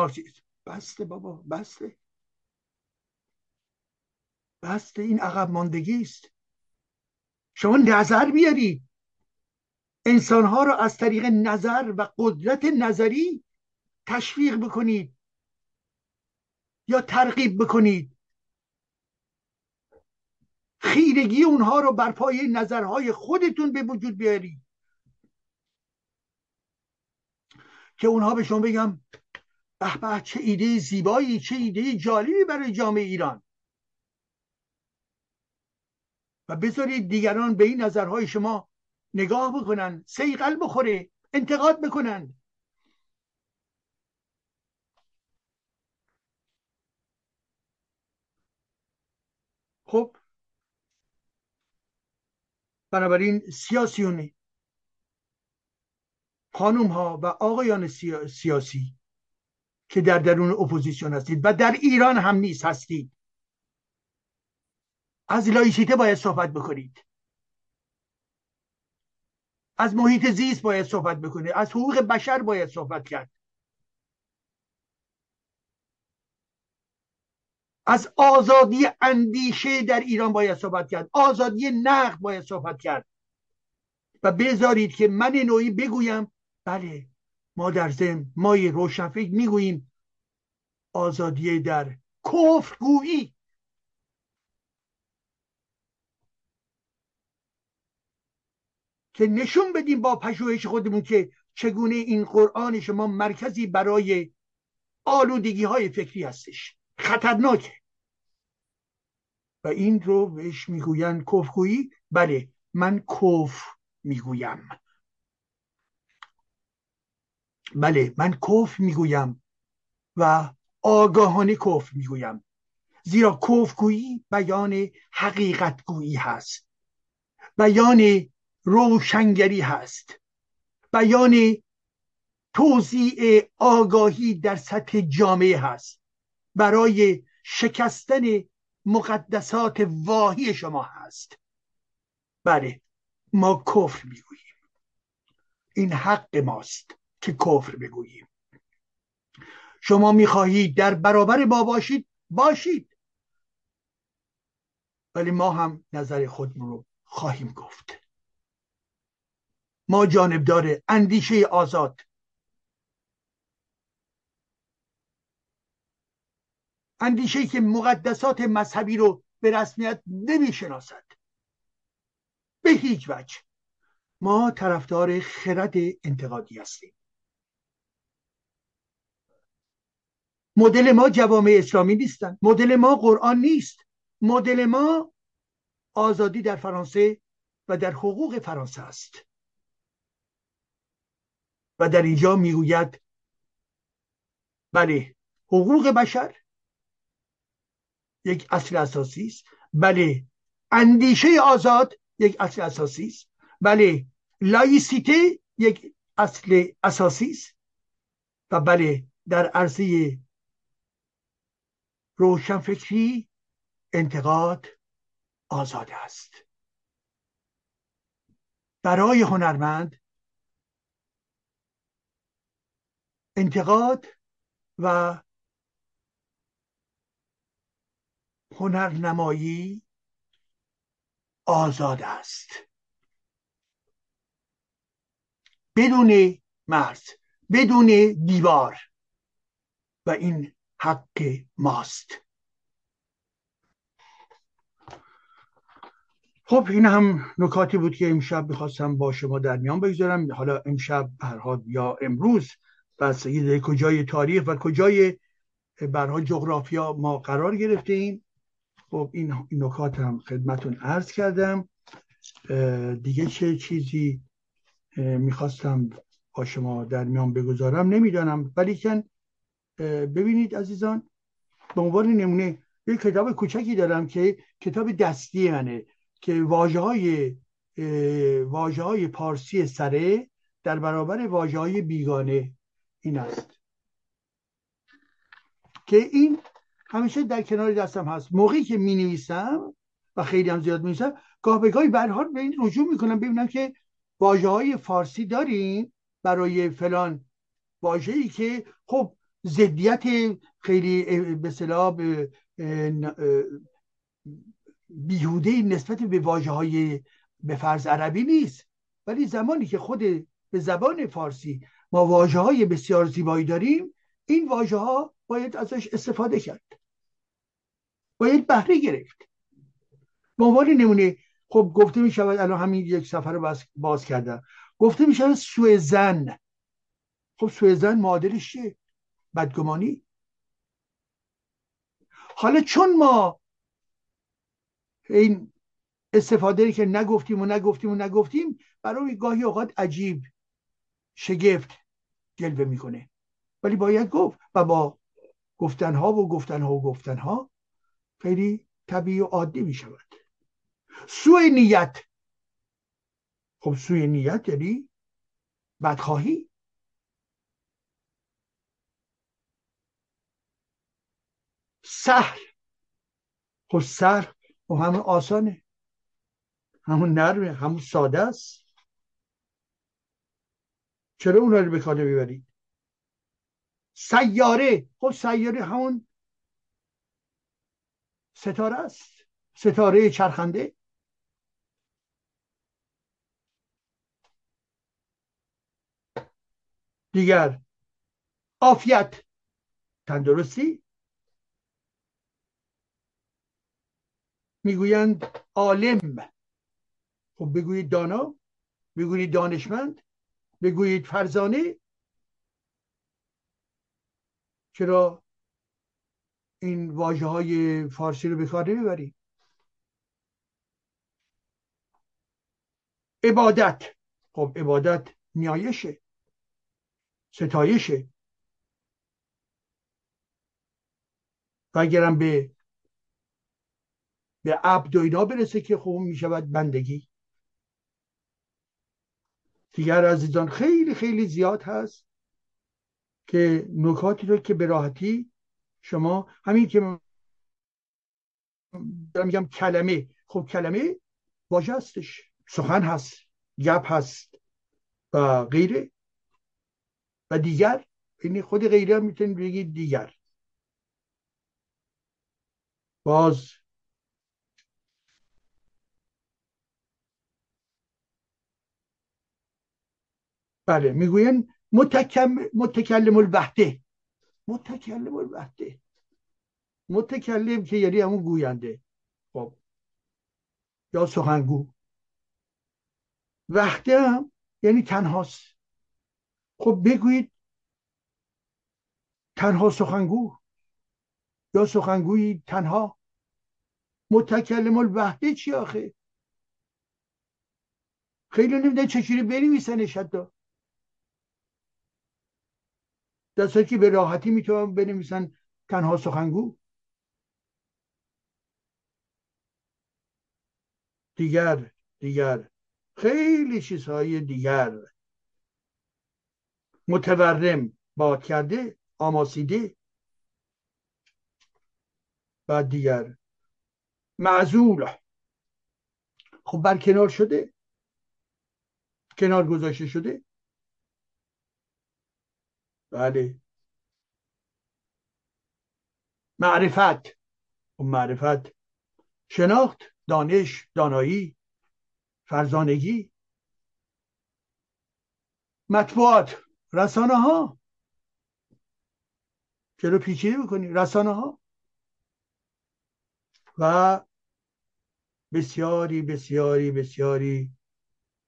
بسته بابا بسته. بسته این عقب ماندگی است. شما نظر بیارید انسانها رو از طریق نظر و قدرت نظری تشویق بکنید. یا ترغیب بکنید. خیرگی اونها رو بر پایه نظرهای خودتون به وجود بیارید. که اونها به شما بگم به به چه ایده زیبایی چه ایده جالبی برای جامعه ایران. و بذارید دیگران به این نظرهای شما نگاه بکنن سیقل بخوره انتقاد بکنن. خب بنابراین سیاسیون خانوم ها و آقایان سیاسی که در درون اپوزیسیون هستید و در ایران هم نیست هستید. از لایسیته باید صحبت بکنید. از محیط زیست باید صحبت بکنید. از حقوق بشر باید صحبت کرد. از آزادی اندیشه در ایران باید صحبت کرد. آزادی نقد باید صحبت کرد. و بذارید که من نوعی بگویم بله ما در ضمن مای روشنفکر می‌گوییم آزادی در کفرگویی. که نشون بدیم با پژوهش خودمون که چگونه این قرآن شما مرکزی برای آلودگی های فکری هستش. خطرناکه. و این رو بهش می‌گوین کفگویی بله من کف می‌گویم. بله من کف می‌گویم و آگاهانه کف می‌گویم. زیرا کفگویی بیان حقیقت گویی هست. بیان روشنگری هست. بیان توضیع آگاهی در سطح جامعه هست. برای شکستن مقدسات واهی شما هست. بله ما کفر می‌گوییم. این حق ماست که کفر بگوییم. شما می‌خواهید در برابر ما باشید باشید. ولی ما هم نظر خودمون رو خواهیم گفت. ما جانبدار اندیشه آزاد اندیشه که مقدسات مذهبی رو به رسمیت نمی‌شناسد. به هیچ وجه. ما طرفدار خرد انتقادی هستیم. مدل ما جوامع اسلامی نیستن. مدل ما قرآن نیست. مدل ما آزادی در فرانسه و در حقوق فرانسه است. و در اینجا می‌گوید بله حقوق بشر یک اصل اساسی است. بله اندیشه آزاد یک اصل اساسی است. بله لایسیته یک اصل اساسی است. و بله در عرصه روشنفکری انتقاد آزاد است. برای هنرمند انتقاد و هنرنمایی آزاد است. بدون مرز بدون دیوار. و این حق ماست. خب این هم نکاتی بود که امشب می‌خواستم با شما در میان بگذارم. حالا امشب هر یا امروز بس کجای تاریخ و کجای برها جغرافیا ما قرار گرفتیم خب این نکات هم خدمتون عرض کردم. دیگه چه چیزی می‌خواستم با شما در میان بگذارم؟ نمی‌دانم. ولی کن ببینید عزیزان به عنوان نمونه یک کتاب کوچکی دارم که کتاب دستی منه که واجه های واجه های پارسی سره در برابر واجه های بیگانه این است. که این همیشه در کنار دستم هست. موقعی که می نویسم و خیلی هم زیاد می نویسم گاه به گاهی به این رجوع می‌کنم ببینم که واجه های فارسی داریم برای فلان واجه ای که خب ضدیت خیلی به بیهوده نسبت به واجه های به فرض عربی نیست. ولی زمانی که خود به زبان فارسی ما واجه های بسیار زیبایی داریم این واژه ها باید ازش استفاده کرد. باید بهره گرفت. به عنوان نمونه خب گفته می شود الان همین یک سفر رو باز, کردم گفته می شود سوئزن. خب سوئزن معادلش چیه؟ بدگمانی. حالا چون ما این استفاده که نگفتیم و نگفتیم و نگفتیم برای گاهی اوقات عجیب شگفت جلوه می‌کنه. ولی باید گفت و با گفتنها و گفتنها و گفتنها خیلی طبیعی و عادی می شود سوی نیت. خب سوی نیت یعنی بدخواهی. سهل خب سهل خب همون آسانه. همون نرمه همون ساده است. چرا اونها رو به کار ببرید سیاره. خب سیاره همون ستاره است. ستاره چرخنده. دیگر عافیت. تندرستی. می‌گویند عالم. خب بگویید دانا بگویید دانشمند بگویید فرزانه. چرا این واجه های فارسی رو به کار نمی‌بریم. عبادت. خب عبادت نیایشه. ستایشه. و اگرم به به عبد و اینا برسه که خوب می شود بندگی. دیگر عزیزان خیلی خیلی زیاد هست که نکاتی رو که به راحتی شما همین که دارم میگم کلمه خب کلمه واژه هستش سخن هست گپ هست و غیره. و دیگر یعنی خود غیره هم می‌تونید بگید دیگر. باز بله می‌گوین متکم متکلم الوحده. متکلم الوحده. متکلم که یعنی همون گوینده. خب. یا سخنگو. وحده هم یعنی تنهاست. خب بگویید تنها سخنگو؟ یا سخنگویی تنها؟ متکلم الوحده چی آخه؟ خیلی نمیدن چجوری بنویسنش حتی. دسته که به راحتی می‌تونن بنویسن تنها سخنگو. دیگر دیگر. خیلی چیزهای دیگر. متورم باد کرده آماسیده. و دیگر. معزول. خب بر کنار شده. کنار گذاشته شده. بله. معرفت. و خب معرفت. شناخت دانش دانایی فرزانگی. مطبوعات. رسانه ها چرا پیچیده می‌کنی؟ رسانه ها و بسیاری بسیاری بسیاری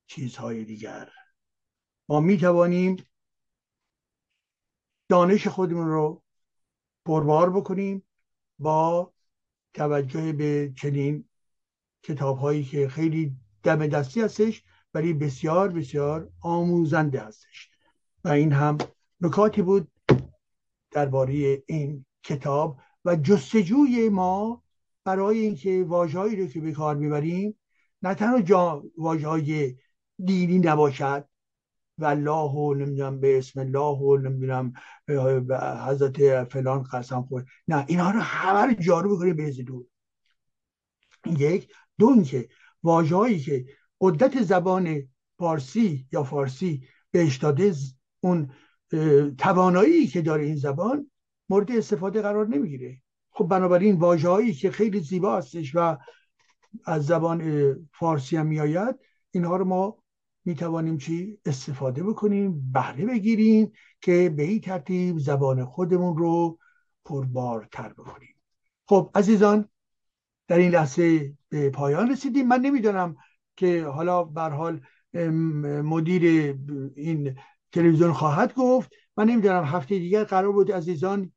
چیزهای دیگر. ما می توانیم دانش خودمون رو پربار بکنیم با توجه به چنین کتاب هایی که خیلی دم دستی هستش ولی بسیار بسیار آموزنده هستش. و این هم نکاتی بود درباره این کتاب و جستجوی ما برای اینکه واژه‌ای رو که به کار می‌بریم نه تنها جا واژه‌های دینی نباشد و الله و نمی‌دونم به اسم الله و نمی‌دونم حضرت فلان قسم خود نه اینها رو همه رو جارو بکنیم به دور. یک. دون که واژه‌ای که قدرت زبان فارسی یا فارسی بهش داده اون توانایی که داره این زبان مورد استفاده قرار نمی‌گیره. خب بنابراین واژه‌هایی که خیلی زیبا هستش و از زبان فارسی هم میآید اینها رو ما می توانیم چی استفاده بکنیم بهره بگیریم که به این ترتیب زبان خودمون رو پربارتر بکنیم. خب عزیزان در این لحظه به پایان رسیدیم. من نمی‌دانم که حالا بر حال مدیر این تلویزیون خواهد گفت. من نمی‌دونم هفته دیگر قرار بود عزیزان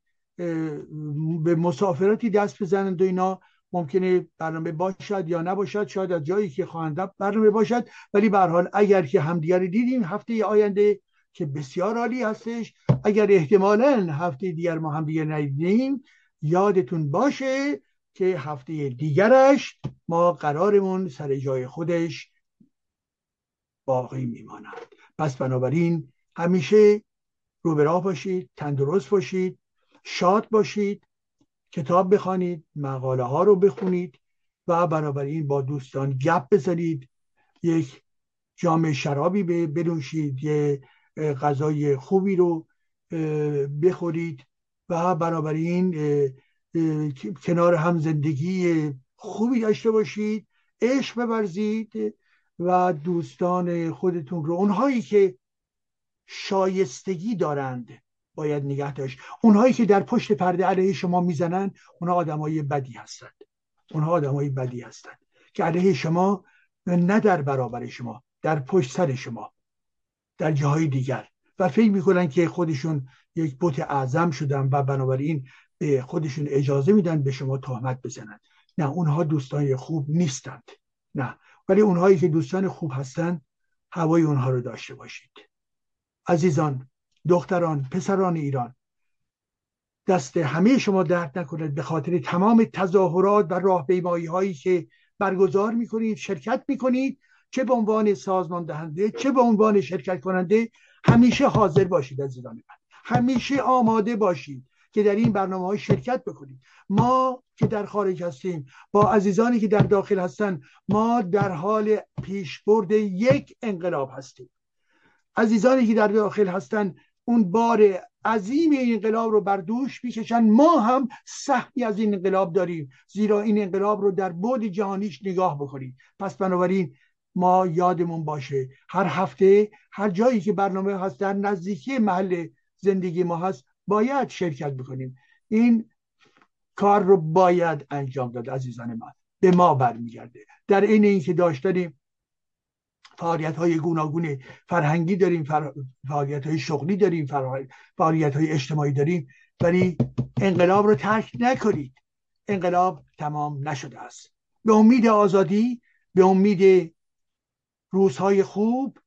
به مسافراتی دست بزنند و اینا. ممکنه برنامه باشد یا نباشد شاید از جایی که خواهند برنامه باشد. ولی به حال اگر که همدیگر دیدیم هفته آینده که بسیار عالی هستش. اگر احتمالا هفته دیگر ما همدیگر ندیدیم یادتون باشه که هفته دیگرش ما قرارمون سر جای خودش باقی میماند. پس بنابراین همیشه رو باشید تندرست باشید شاد باشید. کتاب بخوانید مقاله ها رو بخونید و بنابراین با دوستان گپ بزنید. یک جام شرابی بنوشید یه غذای خوبی رو بخورید و بنابراین کنار هم زندگی خوبی داشته باشید عشق ببرزید و دوستان خودتون رو اونهایی که شایستگی دارند. باید نگه داشت. اونهایی که در پشت پرده علیه شما می‌زنند اونها آدمای بدی هستند اونها آدمای بدی هستند که علیه شما نه در برابر شما در پشت سر شما در جاهای دیگر. و فکر می‌کنن که خودشون یک بت اعظم شدن و بنابراین به خودشون اجازه میدن به شما تهمت بزنند نه اونها دوستان خوب نیستند. نه. ولی اونهایی که دوستان خوب هستند هوای اونها رو داشته باشید. عزیزان دختران پسران ایران. دست همه شما درد نکند به خاطر تمام تظاهرات و راهپیمایی هایی که برگزار می‌کنید شرکت می‌کنید چه به عنوان سازمان دهنده چه به عنوان شرکت کننده همیشه حاضر باشید از ایران من. همیشه آماده باشید که در این برنامه های شرکت بکنید. ما که در خارج هستیم با عزیزانی که در داخل هستن ما در حال پیشبرد یک انقلاب هستیم. عزیزانی که در داخل هستن اون بار عظیم این انقلاب رو بر دوش می‌کشن. ما هم سهمی از این انقلاب داریم زیرا این انقلاب رو در بود جهانیش نگاه بکنید پس بنابراین ما یادمون باشه هر هفته هر جایی که برنامه هست در نزدیکی محل زندگی ما هست باید شرکت بکنیم. این کار رو باید انجام داد عزیزان من. به ما برمیگرده. در این اینکه داشتنیم فعالیت های گوناگون فرهنگی داریم فعالیت های شغلی داریم فعالیت های اجتماعی داریم ولی انقلاب رو ترک نکنید. انقلاب تمام نشده است. به امید آزادی به امید روزهای خوب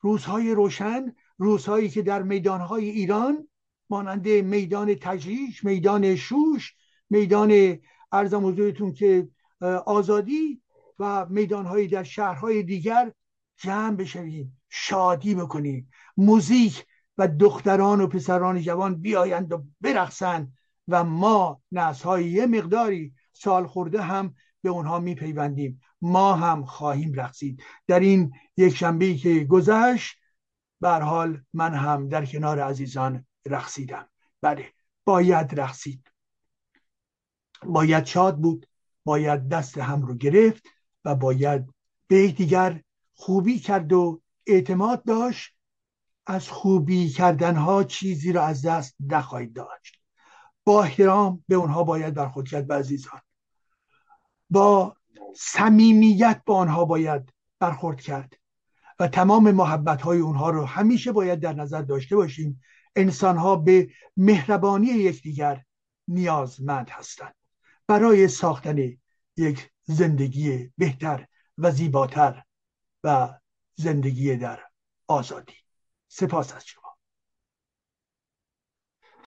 روزهای روشن روزهایی که در میدانهای ایران مانند میدان تجریش میدان شوش میدان ارزم حضورتون که آزادی و میدانهایی در شهرهای دیگر جمع بشویم شادی بکنیم. موزیک و دختران و پسران جوان بیایند و برقصند و ما نسلهای یه مقداری سال خورده هم به اونها میپیوندیم. ما هم خواهیم رقصید. در این یک شنبه که گذشت بر حال من هم در کنار عزیزان رقصیدم. بله باید رقصید. باید شاد بود باید دست هم رو گرفت. و باید به دیگر خوبی کرد و اعتماد داشت. از خوبی کردنها چیزی را از دست نخواهید داشت. با احترام به اونها باید برخورد کرد عزیزان. با صمیمیت با آنها باید برخورد کرد و تمام محبت های اونها رو همیشه باید در نظر داشته باشیم. انسان ها به مهربانی یکدیگر نیازمند هستند. برای ساختن یک زندگی بهتر و زیباتر و زندگی در آزادی. سپاس از شما.